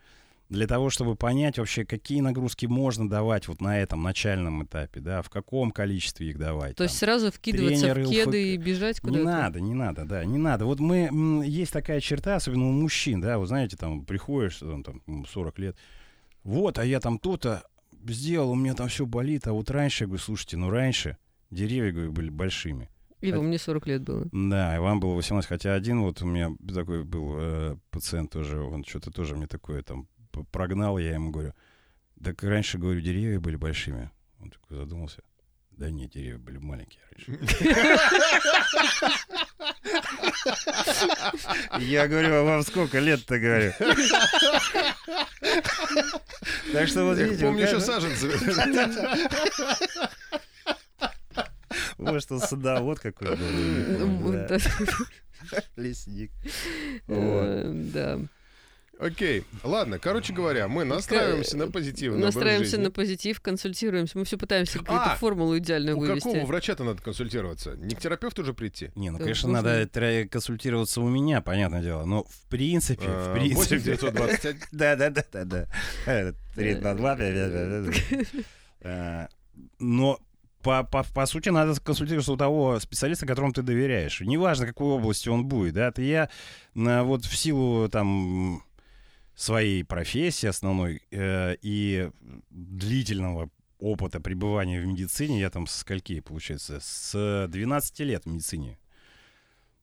Для того, чтобы понять вообще, какие нагрузки можно давать вот на этом начальном этапе, да, в каком количестве их давать. То там. есть сразу вкидываться тренеры в кеды ЛФК. и бежать куда-то? Не надо, не надо, да, не надо. Вот мы, есть такая черта, особенно у мужчин, да, вы знаете, там, приходишь, там, там, м, 40 лет, вот, а я там то-то сделал, у меня там все болит, а вот раньше, я говорю, слушайте, ну раньше деревья, говорю, были большими. Ива, мне 40 лет было. Да, и вам было 18, хотя один вот у меня такой был э, пациент тоже, он что-то тоже мне такое там прогнал, я ему говорю, так раньше, говорю, деревья были большими. Он такой задумался. Да нет, деревья были маленькие раньше. Я говорю, а вам сколько лет-то, говорю? Так что вот видите, помню еще саженцы. может, он садовод какой был. Лесник. Э, Да. Окей, ладно, короче говоря, мы настраиваемся на позитивный образ Настраиваемся на позитив, консультируемся. Мы все пытаемся какую-то А, формулу идеальную У вывести. какого врача-то надо консультироваться? Не к терапевту же прийти? Не, ну, конечно, надо консультироваться у меня, понятное дело. Но в принципе, А, в принципе... 8921. *laughs* Да, да, да, да, да. Три на два. да, да, да, да. А, Но по, по, по сути надо консультироваться у того специалиста, которому ты доверяешь. Неважно, какой области он будет, да. Ты я на, вот в силу там своей профессии основной э, и длительного опыта пребывания в медицине, я там со скольки, получается, с 12 лет в медицине.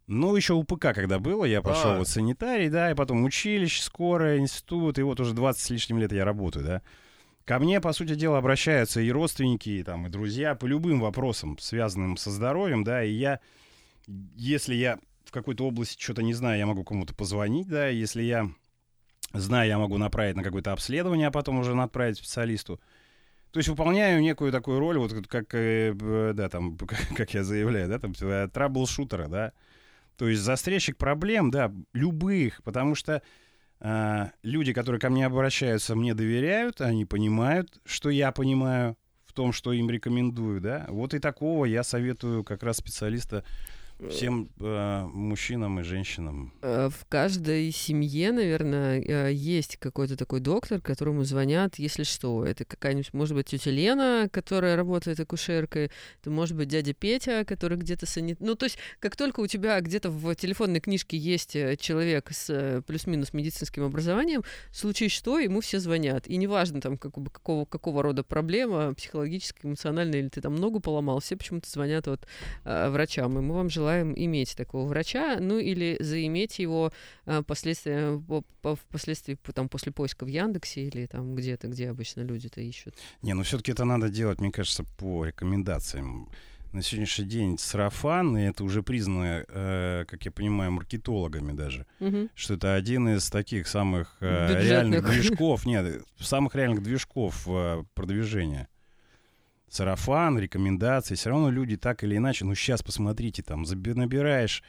Ну, еще УПК, когда было, я пошел А. вот санитарий, да, и потом училище, скорая, институт, и вот уже 20 с лишним лет я работаю, да. Ко мне, по сути дела, обращаются и родственники, и, там, и друзья по любым вопросам, связанным со здоровьем, да, и я, если я в какой-то области что-то не знаю, я могу кому-то позвонить, да, если я знаю, я могу направить на какое-то обследование, а потом уже направить специалисту. То есть выполняю некую такую роль, вот как, э, да, там, *laughs* как я заявляю, да, там, э, трабл-шутера, да. То есть застрельщик проблем, да, любых, потому что а, люди, которые ко мне обращаются, мне доверяют, они понимают, что я понимаю в том, что им рекомендую, да. Вот и такого я советую как раз специалиста всем э, мужчинам и женщинам. Э, В каждой семье, наверное, э, есть какой-то такой доктор, которому звонят, если что. Это какая-нибудь, может быть, тетя Лена, которая работает акушеркой, это может быть дядя Петя, который где-то санит... Ну, то есть, как только у тебя где-то в телефонной книжке есть э, человек с плюс-минус медицинским образованием, в случае что, ему все звонят. И неважно, там, как какого, какого рода проблема, психологическая, эмоциональная, или ты там ногу поломал, все почему-то звонят вот врачам. И мы вам желаем иметь такого врача, ну или заиметь его по- впоследствии по- там, после поиска в Яндексе или там где-то, где обычно люди-то ищут. Не, ну все-таки это надо делать, мне кажется, по рекомендациям. На сегодняшний день сарафан, и это уже признано, э, как я понимаю, маркетологами даже, Мгм. что это один из таких самых э, реальных движков, *laughs* нет, самых реальных движков э, продвижения. Сарафан, рекомендации, все равно люди так или иначе, ну сейчас посмотрите, там набираешь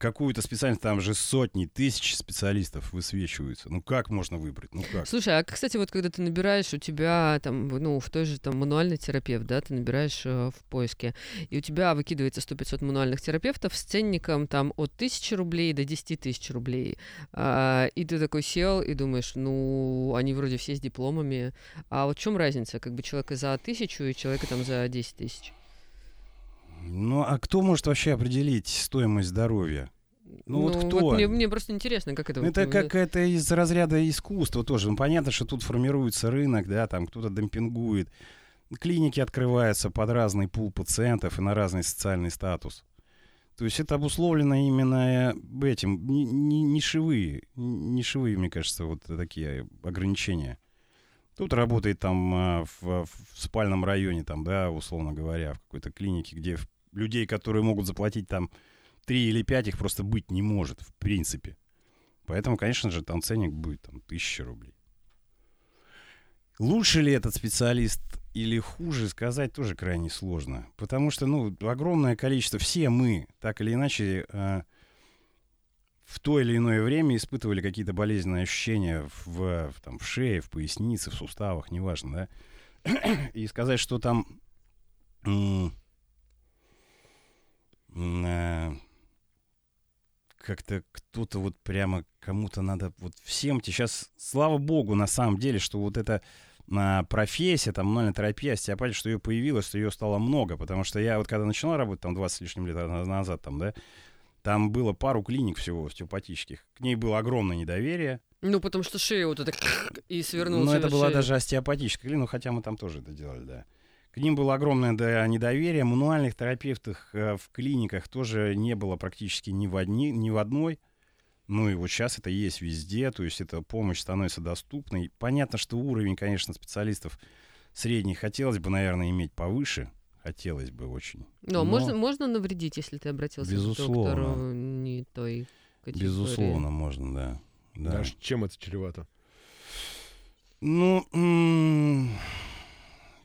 какую-то специальность, там же сотни, тысячи специалистов высвечиваются. Ну как можно выбрать? Ну как? Слушай, а кстати, вот когда ты набираешь, у тебя там, ну, в той же там мануальный терапевт, да, ты набираешь э, в поиске, и у тебя выкидывается 100-500 мануальных терапевтов с ценником там от 1000 рублей до 10 тысяч рублей. А, и ты такой сел и думаешь, ну, они вроде все с дипломами, а вот в чем разница, как бы человека за тысячу и человека там за 10 тысяч? Ну а кто может вообще определить стоимость здоровья? Ну, вот кто? мне, мне просто интересно, как это... Это вот, как это из разряда искусства тоже. Ну, понятно, что тут формируется рынок, да, там кто-то демпингует. Клиники открываются под разный пул пациентов и на разный социальный статус. То есть это обусловлено именно этим, не, не, нишевые, нишевые, мне кажется, вот такие ограничения. Тут работает там а, в, в спальном районе, там, да, условно говоря, в какой-то клинике, где людей, которые могут заплатить там 3 или 5, их просто быть не может, в принципе. Поэтому, конечно же, там ценник будет там 1000 рублей. Лучше ли этот специалист или хуже, сказать тоже крайне сложно. Потому что, ну, огромное количество, все мы, так или иначе, э, в то или иное время испытывали какие-то болезненные ощущения в, в, там, в шее, в пояснице, в суставах, неважно, да. *clears throat* И сказать, что там э, как-то кто-то вот прямо кому-то надо вот всем сейчас, слава богу, на самом деле, что вот эта а, профессия, там, мануальная терапия, остеопатия, что ее появилось, что ее стало много, потому что я вот когда начинал работать, там, 20 с лишним лет назад, там, да, там было пару клиник всего остеопатических. К ней было огромное недоверие. Ну, потому что шея вот это и свернулась. Ну, это была шею. даже остеопатическая клиника, ну, хотя мы там тоже это делали, да. К ним было огромное да, недоверие. Мануальных терапевтов э, в клиниках тоже не было практически ни в, одни, ни в одной. Ну и вот сейчас это есть везде, то есть эта помощь становится доступной. Понятно, что уровень, конечно, специалистов средний хотелось бы, наверное, иметь повыше, Хотелось бы очень. Но, Но можно, можно навредить, если ты обратился безусловно. к доктору не той категории. Безусловно, можно, да. да. Даже чем это чревато? Ну,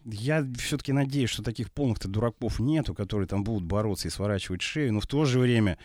я все-таки надеюсь, что таких полных-то дураков нету, которые там будут бороться и сворачивать шею, но в то же время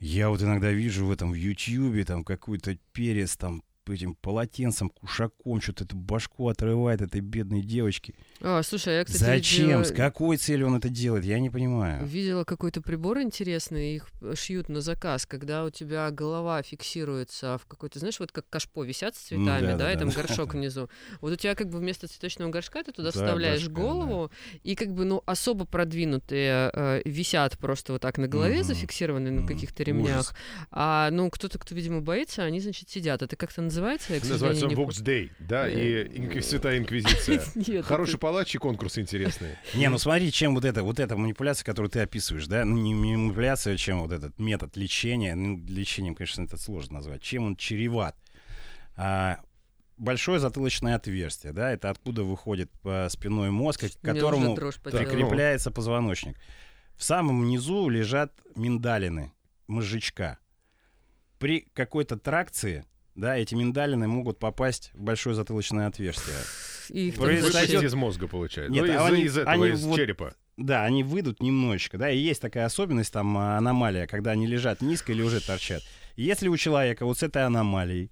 я вот иногда вижу в этом в Ютьюбе там какой-то перец там этим полотенцем, кушаком, что-то эту башку отрывает этой бедной девочке. А, слушай, а я, кстати, Зачем? Видела... С какой целью он это делает? Я не понимаю. Видела какой-то прибор интересный, их шьют на заказ, когда у тебя голова фиксируется в какой-то, знаешь, вот как кашпо висят с цветами, да, да, да, и там да. *laughs* горшок внизу. Вот у тебя как бы вместо цветочного горшка ты туда да, вставляешь башка, голову, да. и как бы, ну, особо продвинутые э, висят просто вот так на голове, угу. зафиксированные на каких-то ремнях. Ужас. А, ну, кто-то, кто, видимо, боится, они, значит, сидят. Это как-то называется? Называется Vox Day, да, и э, Святая Инквизиция. *laughs* Хороший палач и конкурсы интересные. *laughs* Не, ну смотри, чем вот эта вот эта манипуляция, которую ты описываешь, да, ну не манипуляция, чем вот этот метод лечения, ну лечением, конечно, это сложно назвать, чем он чреват. А, большое затылочное отверстие, да, это откуда выходит по спиной мозг, к которому прикрепляется позвоночник. В самом низу лежат миндалины, мозжечка. При какой-то тракции да, эти миндалины могут попасть в большое затылочное отверстие. И Происходит... из мозга, получается. Нет, ну, из, они, из этого, они из вот, черепа. Да, они выйдут немножечко, да, и есть такая особенность, там, аномалия, когда они лежат низко или уже торчат. если у человека вот с этой аномалией,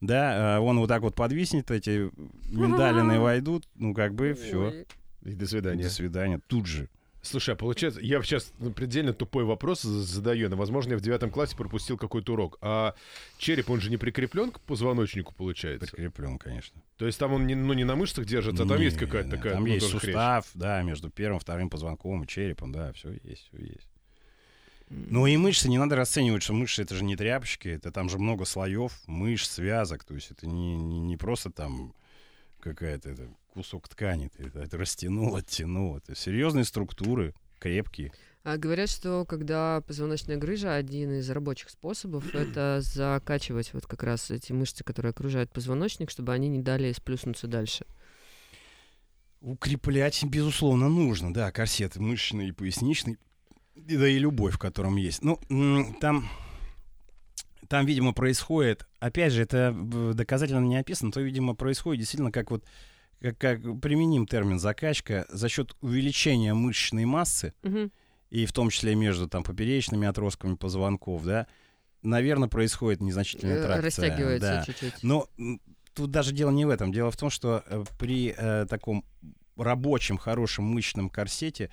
да, э, он вот так вот подвиснет, эти миндалины *laughs* войдут, ну, как бы, все. И до свидания. До свидания, тут же. Слушай, а получается, я сейчас предельно тупой вопрос задаю, но, возможно, я в девятом классе пропустил какой-то урок. А череп, он же не прикреплен к позвоночнику, получается? Прикреплен, конечно. То есть там он не, ну, не на мышцах держится, а там не, есть какая-то не, такая... Там ну, есть сустав, хрень. да, между первым, вторым позвонком и черепом, да, все есть, все есть. Ну и мышцы не надо расценивать, что мышцы это же не тряпочки, это там же много слоев мышц, связок, то есть это не, не, не просто там какая-то это, кусок ткани. Ты это растянул, оттянул. Это серьезные структуры, крепкие. А говорят, что когда позвоночная грыжа, один из рабочих способов *clears throat* это закачивать вот как раз эти мышцы, которые окружают позвоночник, чтобы они не дали сплюснуться дальше. Укреплять, безусловно, нужно, да, корсет мышечный и поясничный, да и любой, в котором есть. Ну, там там, видимо, происходит, опять же, это доказательно не описано, то, видимо, происходит действительно как вот как, как применим термин закачка за счет увеличения мышечной массы угу. и в том числе между там поперечными отростками позвонков, да, наверное, происходит незначительная Э, тракция. Растягивается да. чуть-чуть. Но тут даже дело не в этом. Дело в том, что э, при э, таком рабочем, хорошем мышечном корсете,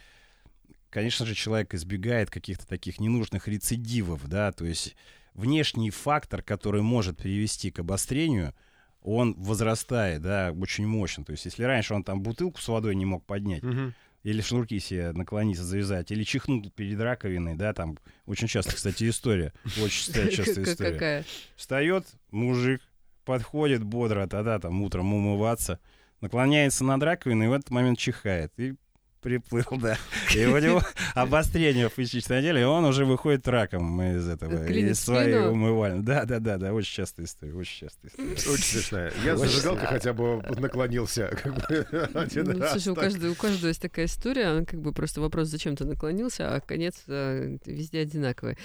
конечно же, человек избегает каких-то таких ненужных рецидивов, да, то есть внешний фактор, который может привести к обострению, он возрастает, да, очень мощно. То есть если раньше он там бутылку с водой не мог поднять, Мгм. или шнурки себе наклониться, завязать, или чихнуть перед раковиной, да, там очень часто, кстати, история, очень *laughs* частая Как- история. Встает мужик, подходит бодро, тогда там утром умываться, наклоняется над раковиной и в этот момент чихает. И приплыл, да. *laughs* И у него обострение в поясничном отделе, и он уже выходит раком из этого, из своей умывальни. Да, да, да, да, очень частая история, очень частая история. Очень *laughs* смешная. Я зажигалкой хотя бы наклонился как бы, *laughs* один Ну, слушай, у каждого, у каждого есть такая история, она как бы просто вопрос, зачем ты наклонился, а конец э, везде одинаковый.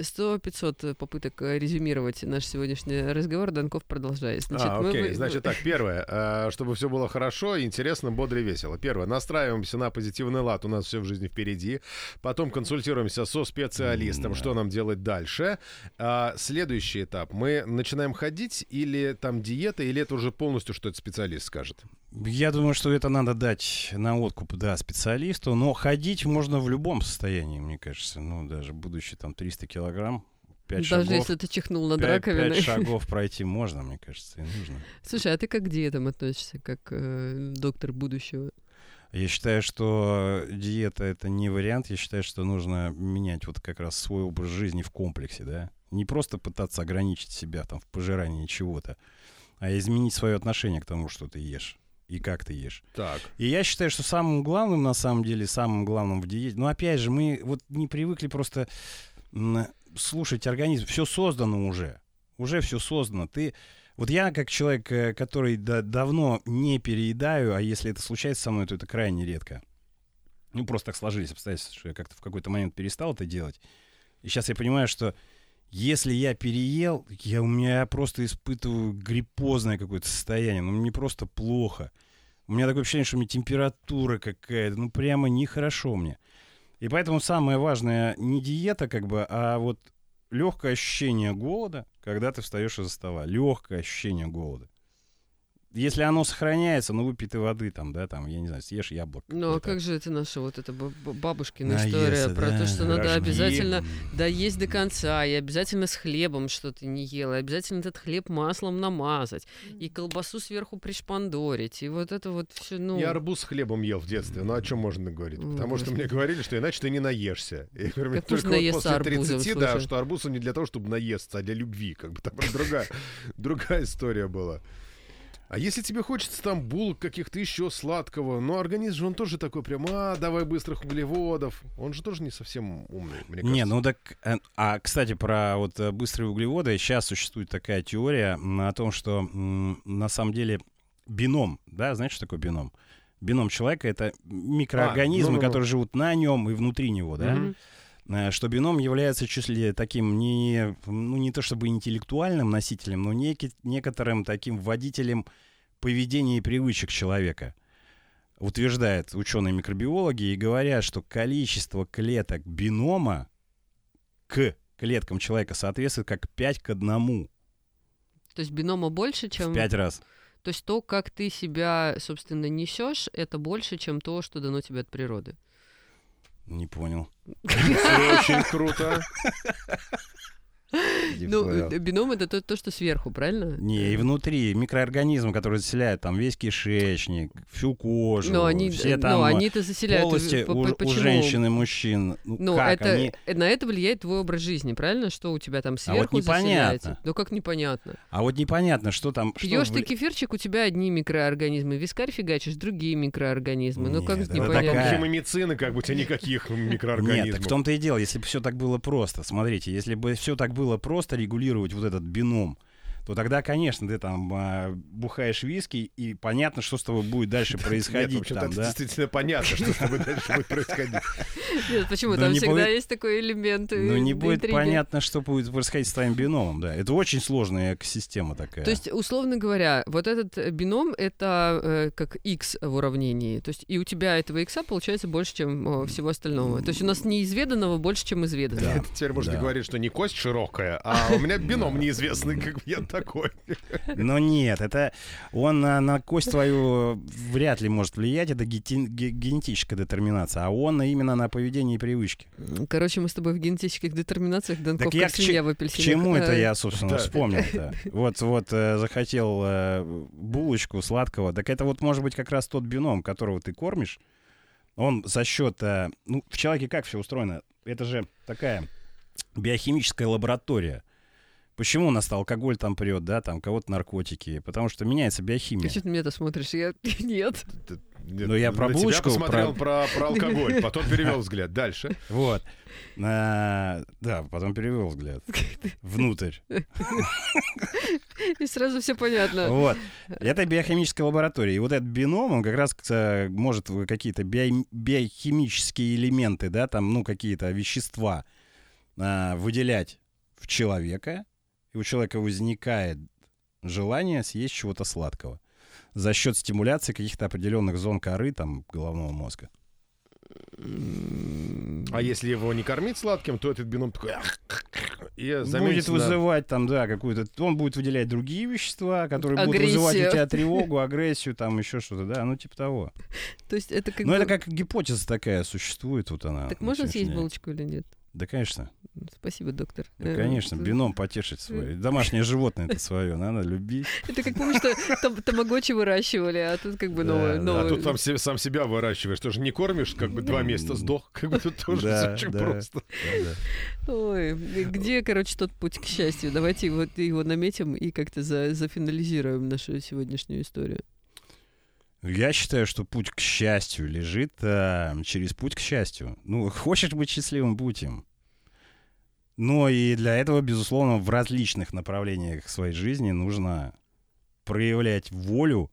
Сто пятьсот попыток э, резюмировать наш сегодняшний разговор, Данков продолжает. Значит, а, окей. Значит так, первое, а, чтобы все было хорошо, интересно, бодро и весело. Первое, настраиваемся на позитивный лад, у нас все в жизни впереди. Потом консультируемся со специалистом, что нам делать дальше. А, следующий этап, мы начинаем ходить или там диета, или это уже полностью что-то специалист скажет? Я думаю, что это надо дать на откуп, да, специалисту, но ходить можно в любом состоянии, мне кажется. Ну, даже будучи там 300 килограмм, 5 Даже шагов, если ты чихнул над пять- раковиной. пять шагов пройти можно, мне кажется, и нужно. Слушай, а ты как к диетам относишься, как э, доктор будущего? Я считаю, что диета это не вариант. Я считаю, что нужно менять вот как раз свой образ жизни в комплексе, да. Не просто пытаться ограничить себя там в пожирании чего-то, а изменить свое отношение к тому, что ты ешь и как ты ешь. Так. И я считаю, что самым главным, на самом деле, самым главным в диете, ну, опять же, мы вот не привыкли просто слушать организм. Все создано уже. Уже все создано. Ты вот я, как человек, э, который да- давно не переедаю, а если это случается со мной, то это крайне редко. Ну, просто так сложились обстоятельства, что я как-то в какой-то момент перестал это делать. И сейчас я понимаю, что если я переел, я, у меня просто испытываю гриппозное какое-то состояние. Ну, мне просто плохо. У меня такое ощущение, что у меня температура какая-то. Ну, прямо нехорошо мне. И поэтому самое важное не диета, как бы, а вот легкое ощущение голода, когда ты встаешь из-за стола. Легкое ощущение голода. Если оно сохраняется, ну, выпей ты воды там, да, там, я не знаю, съешь яблоко. Ну, а как же это наша вот эта бабушкина Наесться, история про да, то, что надо обязательно доесть до конца, и обязательно с хлебом, что ты не ела, и обязательно этот хлеб маслом намазать, и колбасу сверху пришпандорить, и вот это вот все, ну... Я арбуз с хлебом ел в детстве. Ну, о чем можно говорить? Потому что мне говорили, что иначе ты не наешься. И, например, Как только вот после арбузом, 30, да, что арбуз он не для того, чтобы наесться, а для любви. Как бы там *laughs* другая, другая история была. А если тебе хочется там булок каких-то еще сладкого, но организм же он тоже такой прям, а, давай быстрых углеводов. Он же тоже не совсем умный, мне кажется. Не, ну так... э, А, кстати, про вот э, быстрые углеводы. Сейчас существует такая теория о том, что на самом деле бином, да, знаешь, что такое бином? Бином человека — это микроорганизмы, ну-ну-ну. которые живут на нем и внутри него, да? Мгм. Э, Что бином является чуть ли таким не, ну, не то чтобы интеллектуальным носителем, но неки- некоторым таким водителем поведения и привычек человека. Утверждают ученые-микробиологи и говорят, что количество клеток бинома к клеткам человека соответствует как 5 к 1 То есть бинома больше, чем... в 5 раз. То есть то, как ты себя, собственно, несешь, это больше, чем то, что дано тебе от природы. Не понял. Очень круто. Ну, э, бином это то, то, что сверху, правильно? Не, и внутри микроорганизмы, которые заселяют там весь кишечник, всю кожу, Но они, все но там они-то заселяют. полости П- у, п- у почему? женщин и мужчин. Ну, Ну, как это, они... э, на это влияет твой образ жизни, правильно? Что у тебя там вот сверху непонятно. заселяется? Ну как непонятно? А вот непонятно, что там... что Пьешь ты вли- кефирчик, у тебя одни микроорганизмы, вискарь фигачишь, другие микроорганизмы. ну как Нет, это непонятно? такая- Химомицины, как бы у тебя никаких Нет, микроорганизмов. так в том-то и дело, если бы все так было просто. Смотрите, если бы все так было просто регулировать вот этот бином, то тогда, конечно, ты там а, бухаешь виски, и понятно, что с тобой будет дальше *laughs* Нет, в происходить. общем-то, там, это да? действительно понятно, что с тобой дальше будет происходить. *laughs* Нет, почему? Ну, Там не всегда будет- есть такой элемент Ну, не э, будет интриги. понятно, что будет происходить с твоим биномом, да. Это очень сложная экосистема такая. То есть, условно говоря, вот этот э, бином — это э, как x в уравнении. То есть и у тебя этого x получается больше, чем э, всего остального. То есть у нас неизведанного больше, чем изведанного. *laughs* Теперь можно да. говорить, что не кость широкая, а у меня бином неизвестный, как бы я такой. Но нет, это он на, на кость твою вряд ли может влиять, это генетическая детерминация, а он именно на поведение и привычки. Короче, мы с тобой в генетических детерминациях Донков Так я как свинья в К чему это Э, я, собственно, Да. вспомнил-то? Вот, вот э, захотел э, булочку сладкого. Так это вот может быть как раз тот бином, которого ты кормишь. Он за счет... э, ну, в человеке как все устроено? Это же такая биохимическая лаборатория. Почему у нас алкоголь там прет, да, там кого-то наркотики? Потому что меняется биохимия. Ты что ты меня-то смотришь? Я... *laughs* Нет. Нет, Ну, я про булочку, посмотрел про- про, про алкоголь, *laughs* потом перевел взгляд. Дальше. Вот. А, да, потом перевел взгляд. *laughs* Внутрь. И сразу все понятно. Вот. Это биохимическая лаборатория. И вот этот бином, он как раз может какие-то био- биохимические элементы, да, там, ну, какие-то вещества а, выделять в человека. И у человека возникает желание съесть чего-то сладкого за счет стимуляции каких-то определенных зон коры, там, головного мозга. А если его не кормить сладким, то этот бином такой... И будет вызывать там, да, какую-то... Он будет выделять другие вещества, которые будут Агрессию. вызывать у тебя тревогу, агрессию, там еще что-то, да, ну типа того. То есть это как Ну, бы- это как гипотеза такая существует, вот она. Так можно съесть булочку или нет? Да, конечно. Спасибо, доктор. Да, Э, конечно, э, бином потешить свое. Домашнее животное это свое, надо любить. *laughs* Это как помнишь, что там тамагочи выращивали, а тут как бы новое. да. новое. А тут там сам себя выращиваешь, тоже не кормишь, как бы два месяца сдох, как бы тут тоже очень да. просто. Ой, где, короче, тот путь к счастью? Давайте вот его наметим и как-то за- зафинализируем нашу сегодняшнюю историю. Я считаю, что путь к счастью лежит а, через путь к счастью. Ну, *laughs* хочешь быть счастливым, будь им. Но и для этого, безусловно, в различных направлениях своей жизни нужно проявлять волю,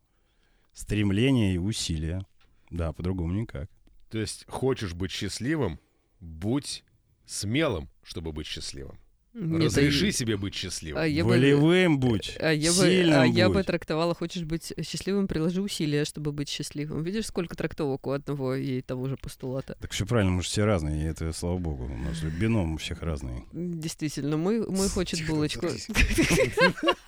стремление и усилия. Да, по-другому никак. То есть хочешь быть счастливым, будь смелым, чтобы быть счастливым. Нет, Разреши а- себе быть счастливым. а я бы- Волевым будь, А я, бы, сильным а я бы трактовала, хочешь быть счастливым, приложи усилия, чтобы быть счастливым. Видишь, сколько трактовок у одного и того же постулата. Так все правильно, мы же все разные, и это слава богу. У нас бином у всех разный. Действительно, мой, мой хочет Тихо, булочку. *laughs*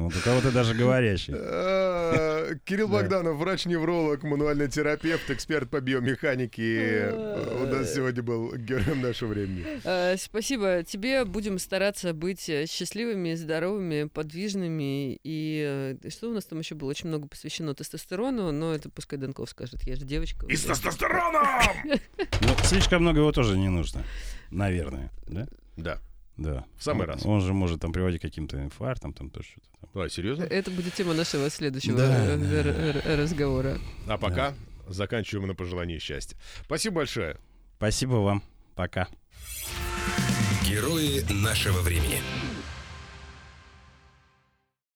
Вот у кого-то даже говорящий. Э, Кирилл Да. Богданов, врач-невролог, мануальный терапевт, эксперт по биомеханике. Э, У нас сегодня был героем нашего времени. Э, Спасибо тебе. Будем стараться быть э, счастливыми, здоровыми, подвижными. И э, что у нас там еще было? Очень много посвящено тестостерону, но это пускай Донков скажет. Я же девочка. И с тестостероном! *laughs* Ну, слишком много его тоже не нужно. Наверное, да? Да. Да. В самый Он- раз. Он же может там приводить к каким-то инфарктам, там тоже что-то. там. А, серьезно? Это будет тема нашего следующего Да, э, да, разговора. А пока заканчиваем на пожелании счастья. Спасибо большое. Спасибо вам. Пока. Герои нашего времени.